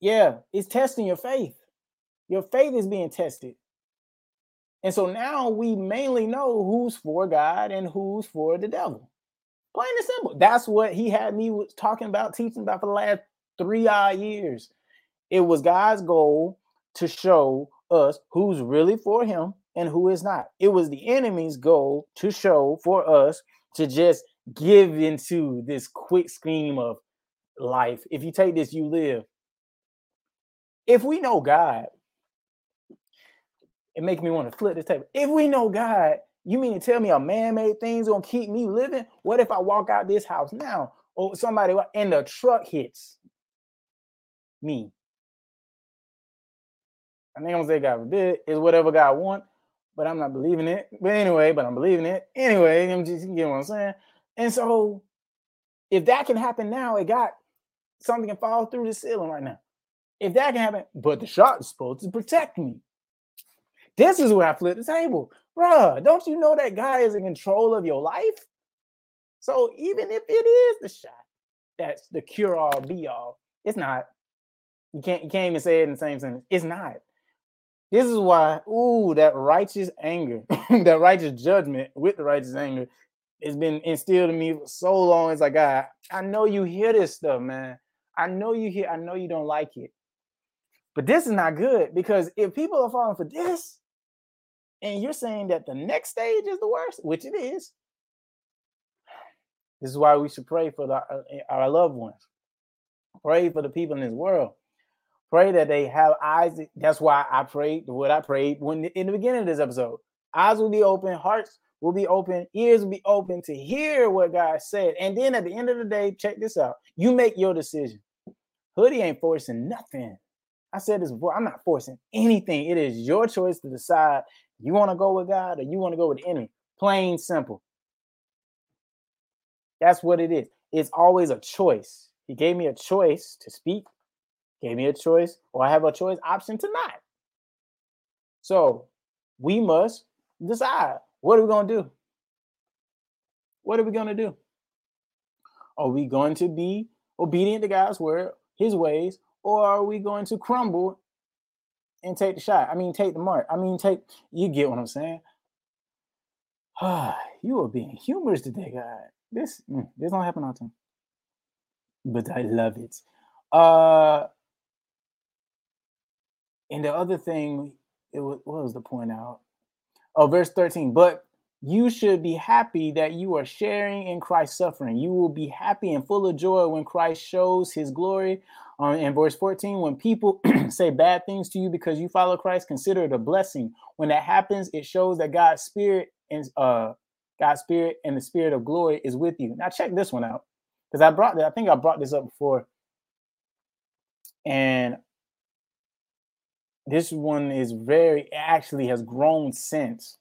yeah, it's testing your faith. Your faith is being tested. And so now we mainly know who's for God and who's for the devil. Plain and simple. That's what he had me talking about, teaching about for the last three odd years. It was God's goal to show us who's really for him and who is not. It was the enemy's goal to show for us to just give into this quick scheme of life. If you take this, you live. If we know God, it makes me want to flip this table. If we know God, you mean to tell me a man-made thing's gonna keep me living? What if I walk out this house now, or somebody and the truck hits me? I think I'm gonna say God forbid is whatever God want, but I'm not believing it. But anyway, but I'm believing it anyway. You know what I'm saying. And so, if that can happen now, it got something can fall through the ceiling right now. If that can happen, but the shot is supposed to protect me. This is where I flip the table. Bruh, don't you know that God is in control of your life? So even if it is the shot, that's the cure all be all. It's not. You can't you can't even say it in the same sentence. It's not. This is why, ooh, that righteous anger, that righteous judgment with the righteous anger has been instilled in me for so long. It's like, God, I know you hear this stuff, man. I know you hear, I know you don't like it. But this is not good because if people are falling for this, and you're saying that the next stage is the worst, which it is, this is why we should pray for the, uh, our loved ones. Pray for the people in this world. Pray that they have eyes. That's why I prayed what I prayed when in the beginning of this episode. Eyes will be open, hearts will be open, ears will be open to hear what God said. And then at the end of the day, check this out. You make your decision. Hoodie ain't forcing nothing. I said this before. I'm not forcing anything. It is your choice to decide you want to go with God or you want to go with the enemy. Plain simple. That's what it is. It's always a choice. He gave me a choice to speak, gave me a choice, or I have a choice option to not. So we must decide what are we going to do? What are we going to do? Are we going to be obedient to God's word, his ways, or are we going to crumble and take the shot? I mean, take the mark. I mean, take, you get what I'm saying? Ah, you are being humorous today, God. This, mm, this don't happen all the time. But I love it. Uh, and the other thing, it was, what was the point out? Oh, verse 13. But you should be happy that you are sharing in Christ's suffering. You will be happy and full of joy when Christ shows his glory. Um, in verse 14, when people say bad things to you because you follow Christ, consider it a blessing. When that happens, it shows that God's spirit and uh God's spirit and the spirit of glory is with you. Now check this one out. Because I brought that, I think I brought this up before. And this one is very actually has grown since.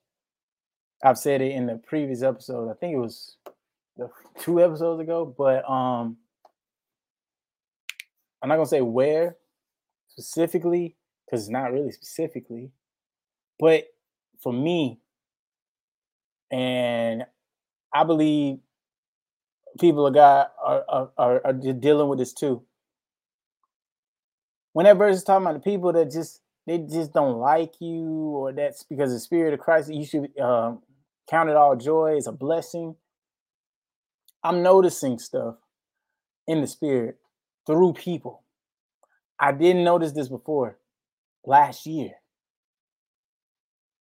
I've said it in the previous episode. I think it was the two episodes ago, but um I'm not gonna say where specifically because it's not really specifically, but for me, and I believe people of God are, are, are, dealing with this too. When that verse is talking about the people that just they just don't like you, or that's because the Spirit of Christ, you should um, count it all joy. as a blessing. I'm noticing stuff in the Spirit through people. I didn't notice this before last year.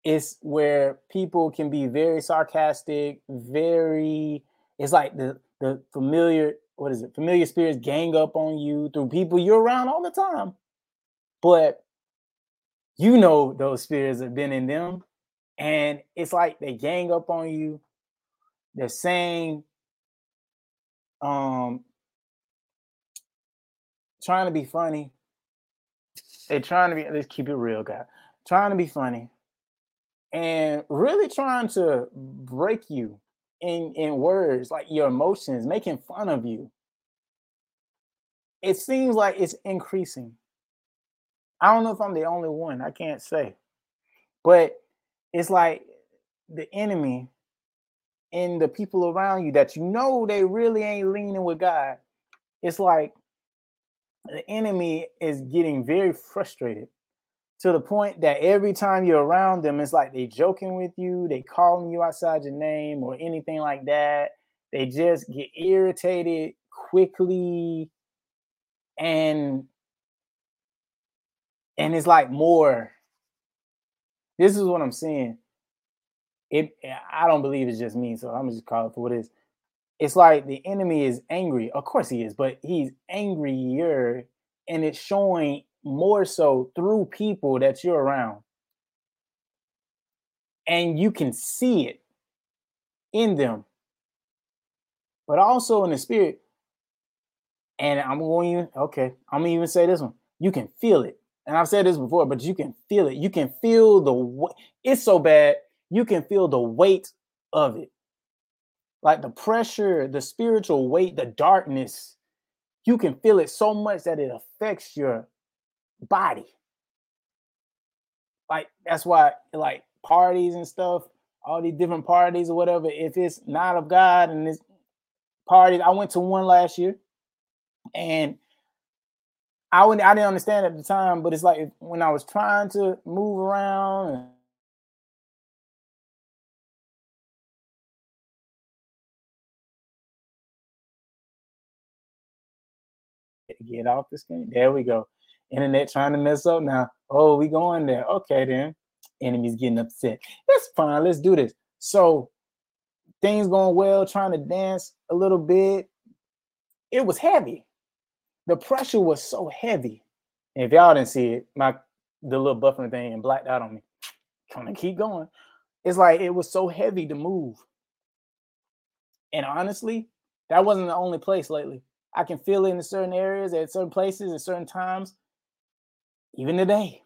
It's where people can be very sarcastic, very, it's like the the familiar, what is it? Familiar spirits gang up on you through people you're around all the time. But you know those spirits have been in them. And it's like they gang up on you. They're saying, um, trying to be funny. They're trying to be, let's keep it real, guy. Trying to be funny and really trying to break you in in words like your emotions making fun of you it seems like it's increasing i don't know if i'm the only one i can't say but it's like the enemy and the people around you that you know they really ain't leaning with god it's like the enemy is getting very frustrated to the point that every time you're around them, it's like they joking with you, they calling you outside your name or anything like that. They just get irritated quickly and and it's like more this is what i'm saying. it i don't believe it's just me so i'm just call it for what it is it's like the enemy is angry of course he is but he's angrier and it's showing more so through people that you're around. And you can see it in them, but also in the spirit. And I'm going to, okay, I'm going to even say this one. You can feel it. And I've said this before, but you can feel it. You can feel the, it's so bad, you can feel the weight of it. Like the pressure, the spiritual weight, the darkness, you can feel it so much that it affects your body. Like that's why like parties and stuff, all these different parties or whatever, if it's not of God and this parties, I went to one last year and I wouldn't I didn't understand at the time, but it's like when I was trying to move around and get off the screen. There we go. Internet trying to mess up now. Oh, we going there. Okay, then. Enemy's getting upset. That's fine. Let's do this. So things going well, trying to dance a little bit. It was heavy. The pressure was so heavy. And if y'all didn't see it, my the little buffering thing and blacked out on me. Gonna keep going. It's like it was so heavy to move. And honestly, that wasn't the only place lately. I can feel it in certain areas, at certain places, at certain times, even today.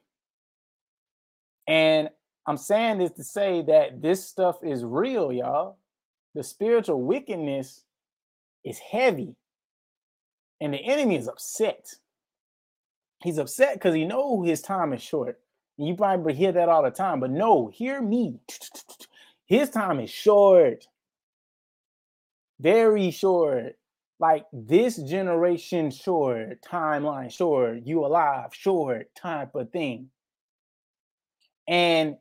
And I'm saying this to say that this stuff is real, y'all. The spiritual wickedness is heavy, and the enemy is upset. He's upset because he know his time is short. You probably hear that all the time, but no, hear me. His time is short, very short like this generation short timeline short you alive short type of thing and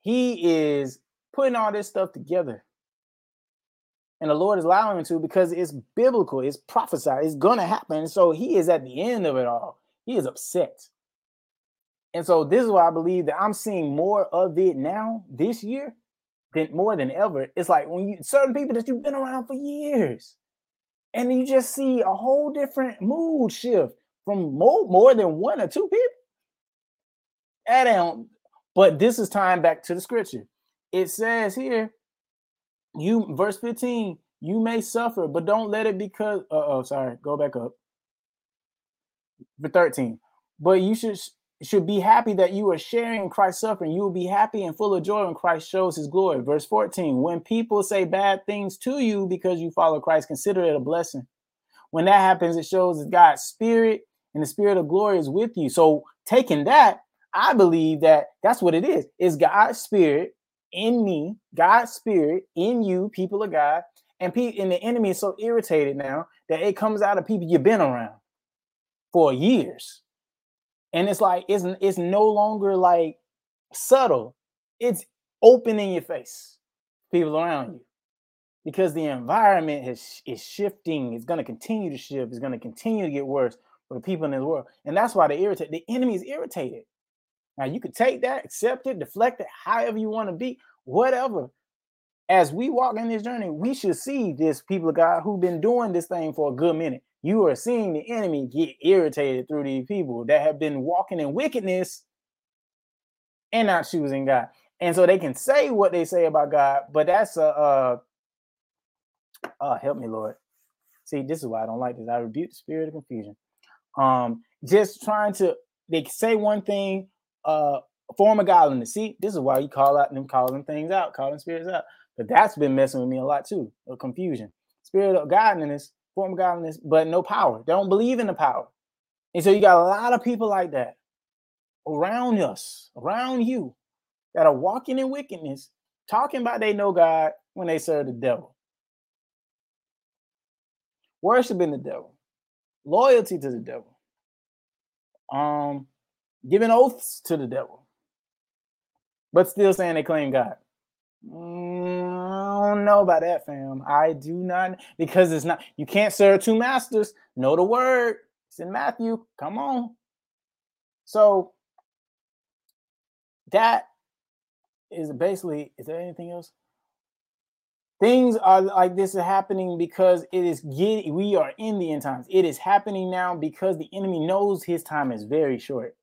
he is putting all this stuff together and the lord is allowing him to because it's biblical it's prophesied it's gonna happen so he is at the end of it all he is upset and so this is why i believe that i'm seeing more of it now this year than more than ever it's like when you certain people that you've been around for years and you just see a whole different mood shift from more, more than one or two people. That don't, but this is time back to the scripture. It says here, you verse 15, you may suffer, but don't let it because uh, oh sorry, go back up. For 13. But you should should be happy that you are sharing Christ's suffering. You will be happy and full of joy when Christ shows his glory. Verse 14 When people say bad things to you because you follow Christ, consider it a blessing. When that happens, it shows that God's spirit and the spirit of glory is with you. So, taking that, I believe that that's what it is. It's God's spirit in me, God's spirit in you, people of God. And, pe- and the enemy is so irritated now that it comes out of people you've been around for years. And it's like it's it's no longer like subtle. It's open in your face people around you because the environment is is shifting. It's going to continue to shift. It's going to continue to get worse for the people in this world. And that's why they irritate the enemy is irritated now you could take that accept it deflect it however you want to be whatever as we walk in this journey we should see this people of god who've been doing this thing for a good minute you are seeing the enemy get irritated through these people that have been walking in wickedness and not choosing God. And so they can say what they say about God, but that's a uh, uh help me, Lord. See, this is why I don't like this. I rebuke the spirit of confusion. Um, just trying to they say one thing, uh, form of godliness. See, this is why you call out them calling things out, calling spirits out. But that's been messing with me a lot too, of confusion. Spirit of godliness form of godliness, but no power. They don't believe in the power. And so you got a lot of people like that around us, around you, that are walking in wickedness, talking about they know God when they serve the devil. Worshiping the devil, loyalty to the devil, um, giving oaths to the devil, but still saying they claim God. Mm, I don't know about that, fam. I do not because it's not. You can't serve two masters. Know the word. It's in Matthew. Come on. So that is basically. Is there anything else? Things are like this is happening because it is getting. We are in the end times. It is happening now because the enemy knows his time is very short.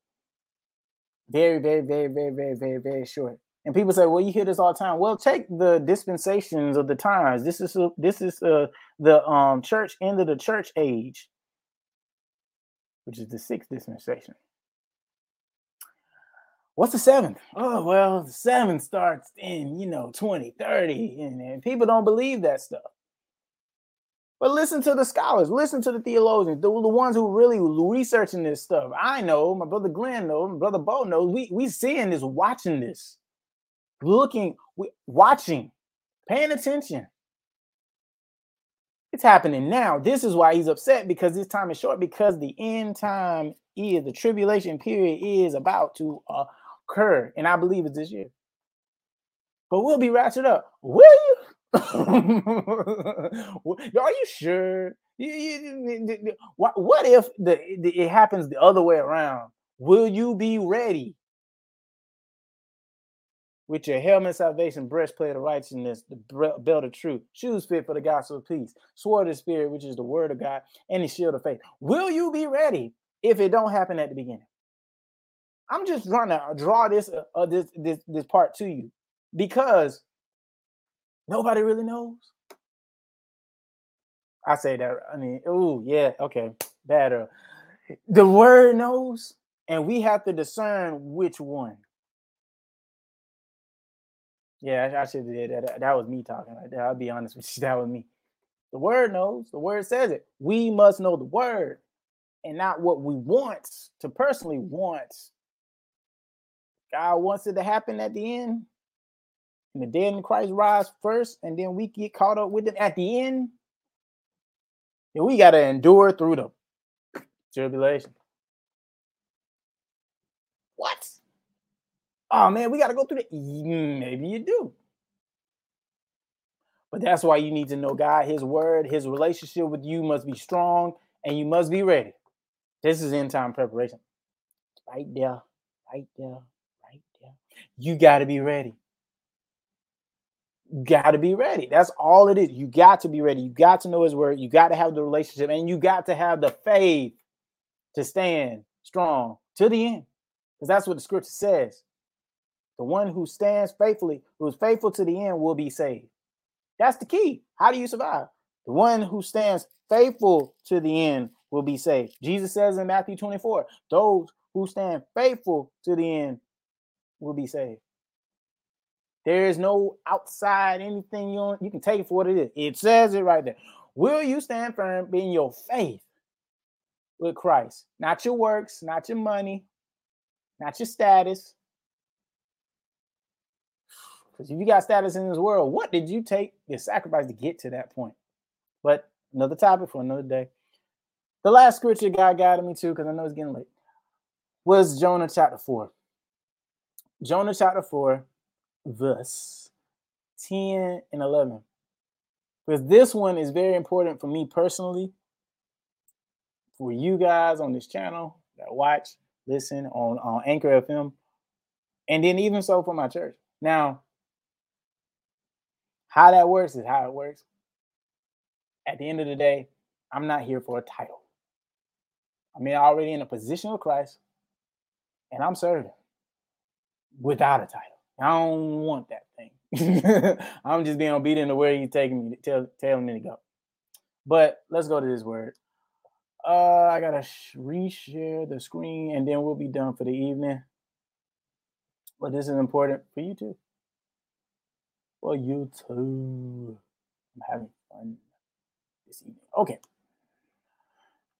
Very, very, very, very, very, very, very short. And people say, "Well, you hear this all the time." Well, take the dispensations of the times. This is a, this is a, the um church end of the church age, which is the sixth dispensation. What's the seventh? Oh, well, the seventh starts in, you know, 2030. And, and people don't believe that stuff. But listen to the scholars, listen to the theologians, the, the ones who really researching this stuff. I know, my brother Glenn knows, my brother Bo knows. We we seeing this, watching this, looking, we, watching, paying attention. It's happening now. This is why he's upset because this time is short, because the end time is the tribulation period is about to uh, occur. And I believe it's this year. But we'll be raptured up. Will you? Are you sure? What, what if the, the, it happens the other way around? Will you be ready? With your helmet salvation, breastplate of righteousness, the belt of truth, shoes fit for the gospel of peace, sword of the spirit, which is the word of God, and the shield of faith. Will you be ready if it don't happen at the beginning? I'm just trying to draw this uh, uh this this this part to you because Nobody really knows. I say that. I mean, oh yeah, okay, better. Uh, the word knows, and we have to discern which one. Yeah, I, I should have did that. That was me talking like that. I'll be honest with you. That was me. The word knows. The word says it. We must know the word, and not what we want to personally want. God wants it to happen at the end and the dead in Christ rise first, and then we get caught up with them at the end. And we got to endure through the tribulation. What? Oh man, we got to go through the. Mm, maybe you do. But that's why you need to know God, His word, His relationship with you must be strong, and you must be ready. This is end time preparation. Right there, right there, right there. You got to be ready got to be ready. That's all it is. You got to be ready. You got to know his word. You got to have the relationship and you got to have the faith to stand strong to the end. Because that's what the scripture says. The one who stands faithfully, who is faithful to the end, will be saved. That's the key. How do you survive? The one who stands faithful to the end will be saved. Jesus says in Matthew 24, those who stand faithful to the end will be saved. There is no outside anything you you can take it for what it is. It says it right there. Will you stand firm in your faith with Christ? Not your works, not your money, not your status. Because if you got status in this world, what did you take the sacrifice to get to that point? But another topic for another day. The last scripture God guided me to, because I know it's getting late, was Jonah chapter 4. Jonah chapter 4, verse 10 and 11. Because this one is very important for me personally, for you guys on this channel that watch, listen on, on Anchor FM, and then even so for my church. Now, how that works is how it works. At the end of the day, I'm not here for a title. I'm already in a position of Christ, and I'm serving without a title. I don't want that thing. I'm just being obedient to where he's taking me, tell, telling me to go. But let's go to this word. Uh, I gotta reshare the screen, and then we'll be done for the evening. But this is important for you too. For you too. I'm having fun this evening. Okay.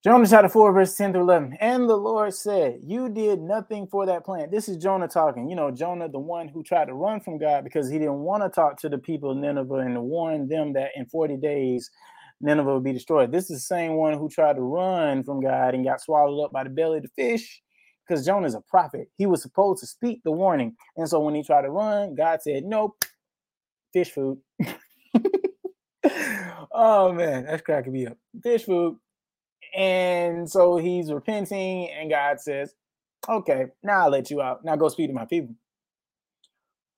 Jonah chapter 4, verse 10 through 11. And the Lord said, You did nothing for that plant. This is Jonah talking. You know, Jonah, the one who tried to run from God because he didn't want to talk to the people of Nineveh and to warn them that in 40 days Nineveh would be destroyed. This is the same one who tried to run from God and got swallowed up by the belly of the fish because Jonah is a prophet. He was supposed to speak the warning. And so when he tried to run, God said, Nope, fish food. oh man, that's cracking me up. Fish food. And so he's repenting, and God says, Okay, now I'll let you out. Now go speak to my people.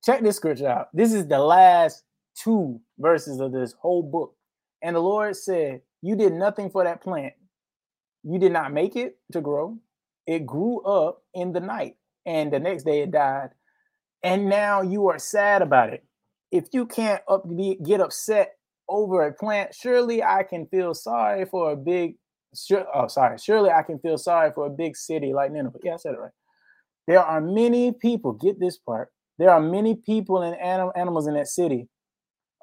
Check this scripture out. This is the last two verses of this whole book. And the Lord said, You did nothing for that plant. You did not make it to grow. It grew up in the night, and the next day it died. And now you are sad about it. If you can't up, get upset over a plant, surely I can feel sorry for a big Sure, oh, sorry. Surely I can feel sorry for a big city like Nineveh. Yeah, I said it right. There are many people. Get this part. There are many people and anim- animals in that city.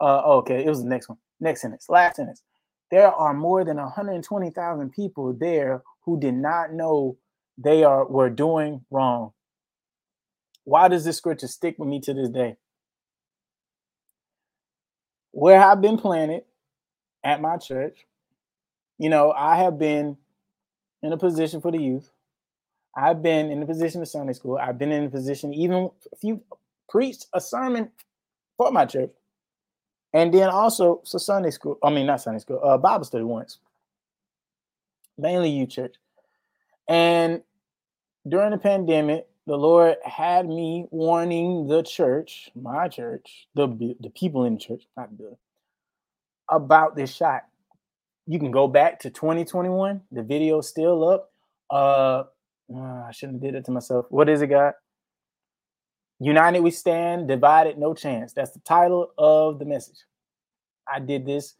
Uh, okay, it was the next one. Next sentence. Last sentence. there are more than 120,000 people there who did not know they are were doing wrong. Why does this scripture stick with me to this day? Where I've been planted at my church, you know, I have been in a position for the youth. I've been in the position of Sunday school. I've been in a position, even if you preached a sermon for my church, and then also so Sunday school. I mean, not Sunday school, uh, Bible study once, mainly you church. And during the pandemic, the Lord had me warning the church, my church, the the people in the church, not the about this shot. You can go back to 2021. The video's still up. Uh, uh I shouldn't have did it to myself. What is it, God? United we stand, divided no chance. That's the title of the message. I did this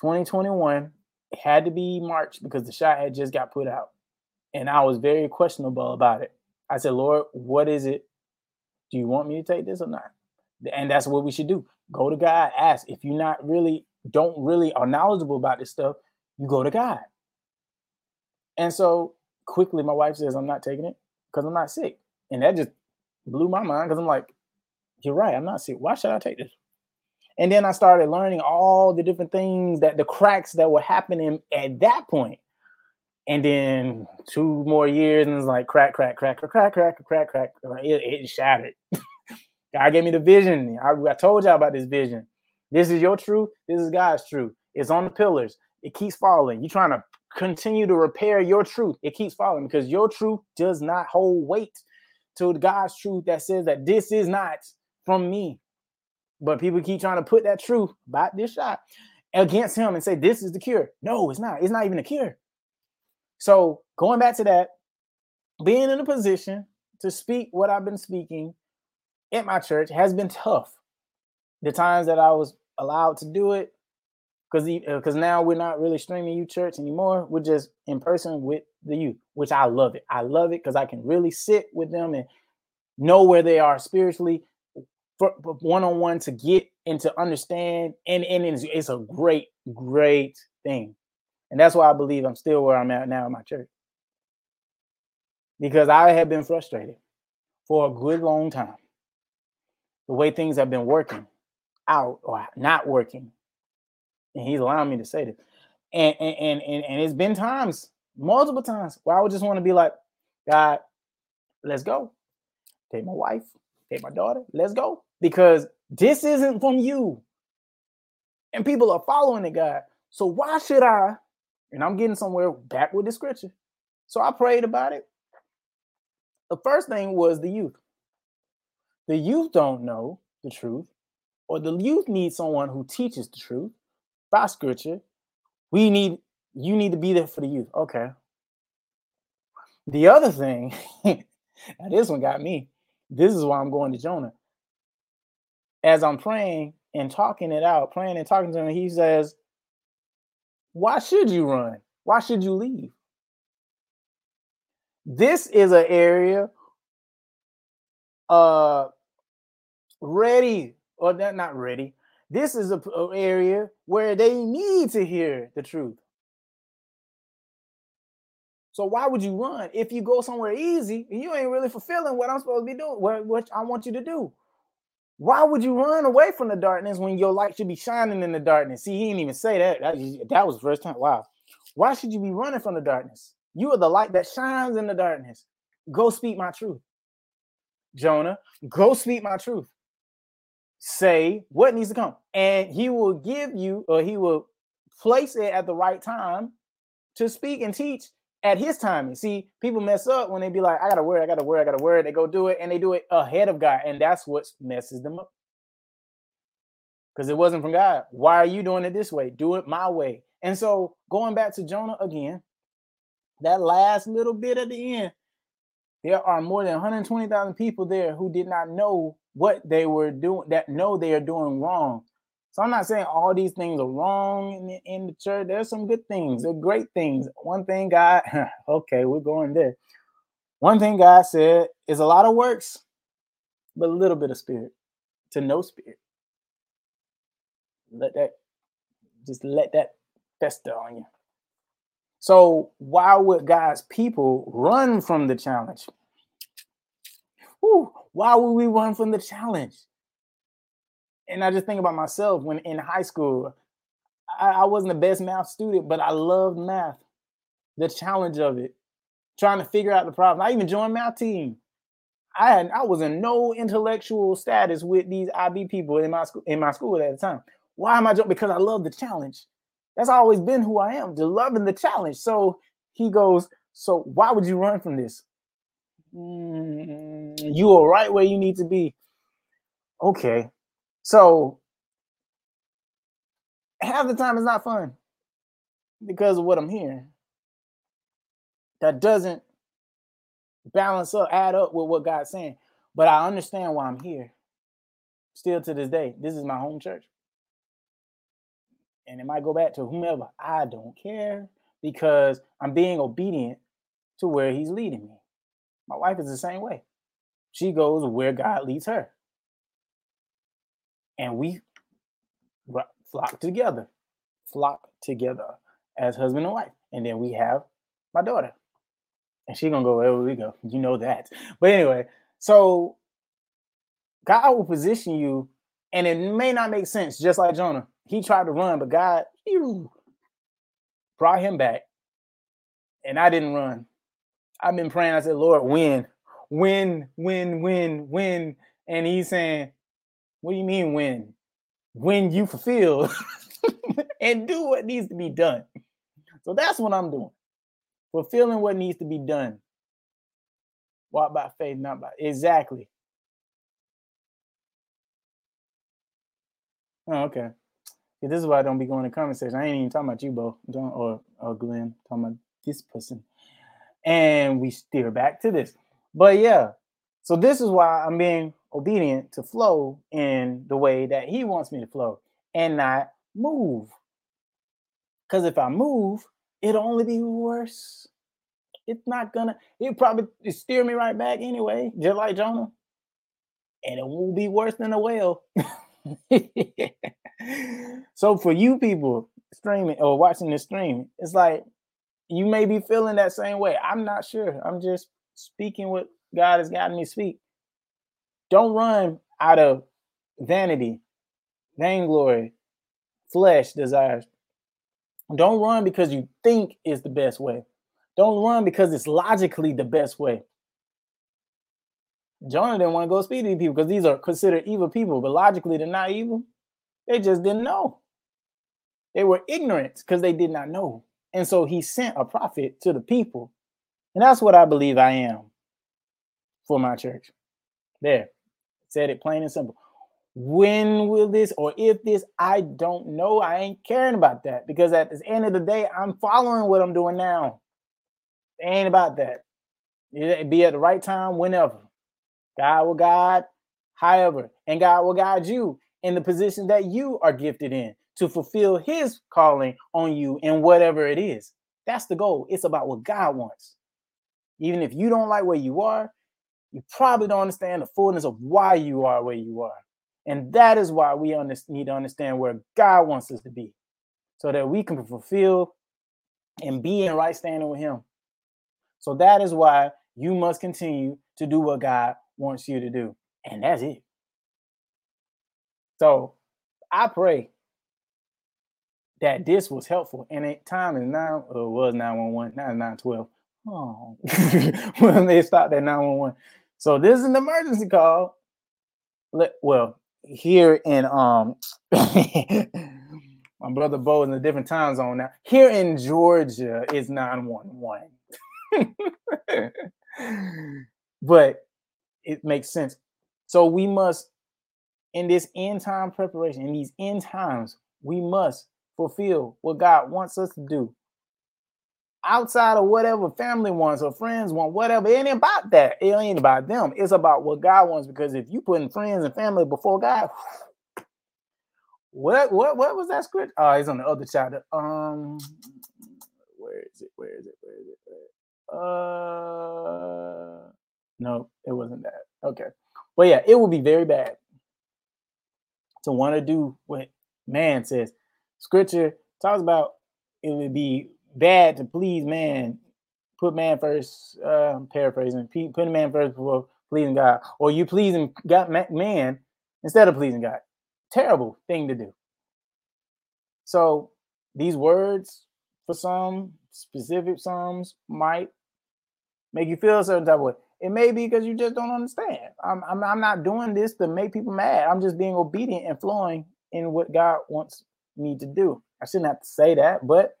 2021. It had to be March because the shot had just got put out. And I was very questionable about it. I said, Lord, what is it? Do you want me to take this or not? And that's what we should do. Go to God, ask. If you're not really, don't really are knowledgeable about this stuff, you go to God. And so quickly, my wife says, I'm not taking it because I'm not sick. And that just blew my mind because I'm like, you're right, I'm not sick. Why should I take this? And then I started learning all the different things that the cracks that were happening at that point and then two more years, and it's like crack, crack, crack, crack, crack, crack, crack, crack. It, it shattered. God gave me the vision. I, I told y'all about this vision. This is your truth. This is God's truth. It's on the pillars. It keeps falling. You're trying to continue to repair your truth. It keeps falling because your truth does not hold weight to God's truth that says that this is not from me. But people keep trying to put that truth about this shot against him and say this is the cure. No, it's not. It's not even a cure. So going back to that, being in a position to speak what I've been speaking at my church has been tough. The times that I was allowed to do it, because because uh, now we're not really streaming you church anymore. We're just in person with the youth, which I love it. I love it because I can really sit with them and know where they are spiritually, one on one to get and to understand, and and it's, it's a great great thing. And that's why I believe I'm still where I'm at now in my church. Because I have been frustrated for a good long time. The way things have been working out or not working. And he's allowing me to say this. And and and, and it's been times, multiple times, where I would just want to be like, God, let's go. Take my wife, take my daughter, let's go. Because this isn't from you. And people are following the God. So why should I and I'm getting somewhere back with the scripture. So I prayed about it. The first thing was the youth. The youth don't know the truth, or the youth need someone who teaches the truth by scripture. We need you need to be there for the youth. Okay. The other thing, this one got me. This is why I'm going to Jonah. As I'm praying and talking it out, praying and talking to him, he says, why should you run? Why should you leave? This is an area uh ready or not not ready. This is a, a area where they need to hear the truth. So why would you run if you go somewhere easy and you ain't really fulfilling what I'm supposed to be doing, what, what I want you to do? Why would you run away from the darkness when your light should be shining in the darkness? See, he didn't even say that. That, that was the first time. Wow. Why should you be running from the darkness? You are the light that shines in the darkness. Go speak my truth. Jonah, go speak my truth. Say what needs to come. And he will give you, or he will place it at the right time to speak and teach at his timing. See, people mess up when they be like, I got a word, I got a word, I got a word. They go do it and they do it ahead of God. And that's what messes them up. Because it wasn't from God. Why are you doing it this way? Do it my way. And so going back to Jonah again, that last little bit at the end, there are more than 120,000 people there who did not know what they were doing, that know they are doing wrong. So I'm not saying all these things are wrong in the, in the church. There's some good things. They're great things. One thing God, okay, we're going there. One thing God said is a lot of works, but a little bit of spirit to no spirit. Let that, just let that fester on you. So why would God's people run from the challenge? Whew, why would we run from the challenge? And I just think about myself when in high school, I, I wasn't the best math student, but I loved math. The challenge of it, trying to figure out the problem. I even joined math team. I had I was in no intellectual status with these IB people in my school in my school at the time. Why am I joining? Because I love the challenge. That's always been who I am, just loving the challenge. So he goes, so why would you run from this? Mm, you are right where you need to be. Okay. So half the time it's not fun because of what I'm hearing. That doesn't balance up, add up with what God's saying. But I understand why I'm here. Still to this day, this is my home church. And it might go back to whomever. I don't care because I'm being obedient to where he's leading me. My wife is the same way. She goes where God leads her. And we flock together, flock together as husband and wife. And then we have my daughter. And she gonna go wherever we go. You know that. But anyway, so God will position you, and it may not make sense, just like Jonah. He tried to run, but God ew, brought him back. And I didn't run. I've been praying. I said, Lord, win, win, win, win, win. And he's saying, What do you mean win? When you fulfill and do what needs to be done. So that's what I'm doing. Fulfilling what needs to be done. Walk by faith, not by exactly. Oh, okay. Yeah, this is why I don't be going to comment section. I ain't even talking about you, Bo, don't or or Glenn. talking about this person and we steer back to this. But yeah, so this is why I'm being obedient to flow in the way that he wants me to flow and not move. Because if I move, it'll only be worse. It's not gonna, it probably steer me right back anyway, just like Jonah. And it will be worse than a whale. so for you people streaming or watching this stream, it's like you may be feeling that same way. I'm not sure. I'm just speaking what God has gotten me speak. Don't run out of vanity, vainglory, flesh desires. Don't run because you think is the best way. Don't run because it's logically the best way. Jonah didn't want to go speak to these people because these are considered evil people, but logically they're not evil. They just didn't know. They were ignorant because they did not know. And so he sent a prophet to the people. And that's what I believe I am for my church. There, said it plain and simple. When will this or if this, I don't know. I ain't caring about that because at the end of the day, I'm following what I'm doing now. It ain't about that. It be at the right time, whenever. God will guide, however, and God will guide you in the position that you are gifted in to fulfill his calling on you in whatever it is. That's the goal. It's about what God wants. Even if you don't like where you are, you probably don't understand the fullness of why you are where you are. And that is why we need to understand where God wants us to be so that we can fulfill and be in right standing with Him. So that is why you must continue to do what God wants you to do. And that's it. So I pray that this was helpful. And at time is now, or was 911, now it's 912. Oh, when they stopped at 911. So this is an emergency call. Let, well, here in um my brother Bo is in a different time zone now. Here in Georgia is 911. but it makes sense. So we must, in this end time preparation, in these end times, we must fulfill what God wants us to do. Outside of whatever family wants or friends want, whatever, it ain't about that. It ain't about them. It's about what God wants. Because if you putting friends and family before God, what what what was that script? Oh, it's on the other chapter. Um, where is it? Where is it? Where is it? Uh, no, it wasn't that. Okay, but yeah, it would be very bad to want to do what man says Scripture talks about it would be bad to please man, put man first. Uh, paraphrasing, put man first before pleasing God, or you pleasing God man instead of pleasing God. Terrible thing to do. So these words for some specific psalms might make you feel a certain type of way. It may be because you just don't understand. I'm, I'm, I'm not doing this to make people mad. I'm just being obedient and flowing in what God wants me to do. I shouldn't have to say that, but,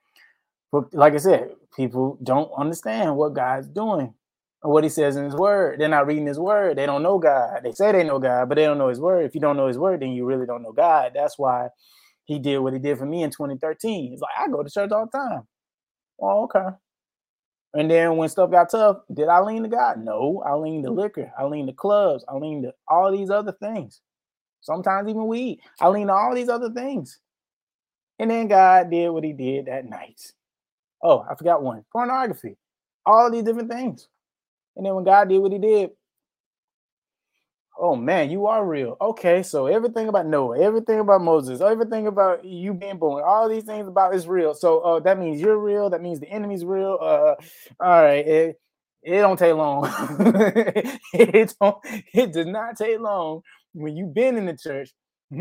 but like I said, people don't understand what God's doing or what He says in His Word. They're not reading His Word. They don't know God. They say they know God, but they don't know His Word. If you don't know His Word, then you really don't know God. That's why He did what He did for me in 2013. He's like, I go to church all the time. Oh, okay. And then when stuff got tough, did I lean to God? No, I leaned to liquor. I leaned to clubs. I leaned to all these other things. Sometimes even weed. I leaned to all these other things. And then God did what he did that night. Oh, I forgot one. Pornography. All these different things. And then when God did what he did, oh man, you are real. Okay, so everything about Noah, everything about Moses, everything about you being born, all these things about is real. So uh, that means you're real. That means the enemy's real. Uh, all right, it, it don't take long. it don't. It does not take long when you've been in the church,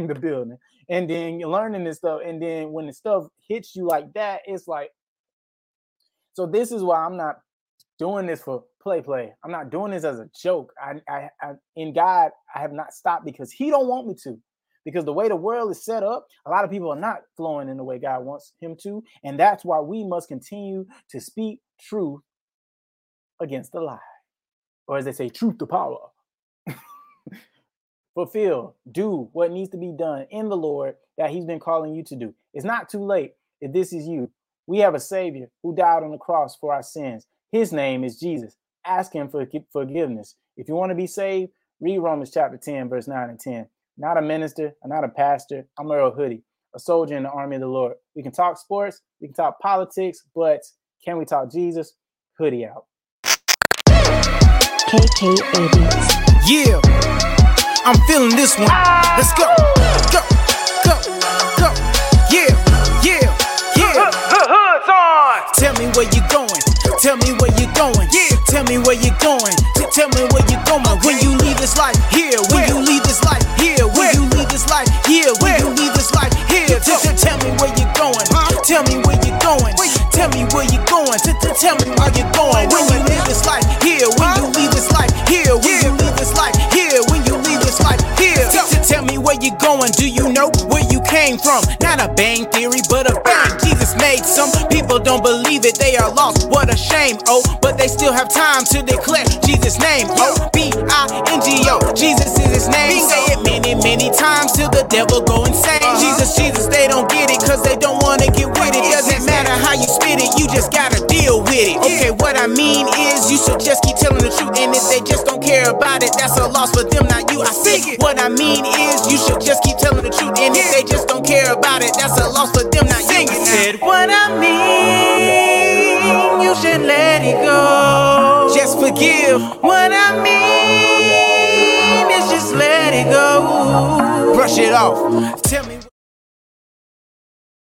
the building, and then you're learning this stuff, and then when the stuff hits you like that, it's like. So this is why I'm not doing this for play play. I'm not doing this as a joke. I, I, I in God, I have not stopped because He don't want me to. Because the way the world is set up, a lot of people are not flowing in the way God wants him to, and that's why we must continue to speak truth against the lie, or as they say, truth to power. Fulfill, do what needs to be done in the Lord that He's been calling you to do. It's not too late if this is you. We have a Savior who died on the cross for our sins. His name is Jesus. Ask him for forgiveness. If you want to be saved, read Romans chapter 10, verse 9 and 10. Not a minister, I'm not a pastor. I'm Earl Hoodie, a soldier in the army of the Lord. We can talk sports, we can talk politics, but can we talk Jesus? Hoodie out. KK Beats. Yeah, I'm feeling this one. Let's go, go, go, go. Yeah, yeah, yeah. Hood's on. Tell me where you going. Tell me where you going. Yeah. Tell me where you going. Tell me where you going. When you leave this life here. When you leave this life here. When you leave this life here. When you leave this life here. Tell me where you going. Tell me where you going. Tell me where you going. Tell me where you going. When you leave this life here. When you leave this life here. When you leave this life here. Leave this life. Tell me where you going. Do you know where you came from? Not a bang theory, but a bang. Jesus made some people don't believe it. They are lost. What a shame. Oh, but they still have time to declare Jesus' name. O B I N G O. Jesus is his name. Say it many, many times till the devil go insane. Jesus, Jesus, they don't get it cause they don't wanna get with it. Doesn't matter how you spit it, you just gotta deal with it. Okay, what I mean is you should just keep telling the truth. And if they just don't care about it, that's a loss for them, not you. I said what I mean is you should just keep telling the truth. And if they just don't care about it, that's a loss for them, not you. I said what I mean, you should let it go. Just forgive. What I mean is just let it go. Brush it off. Tell me.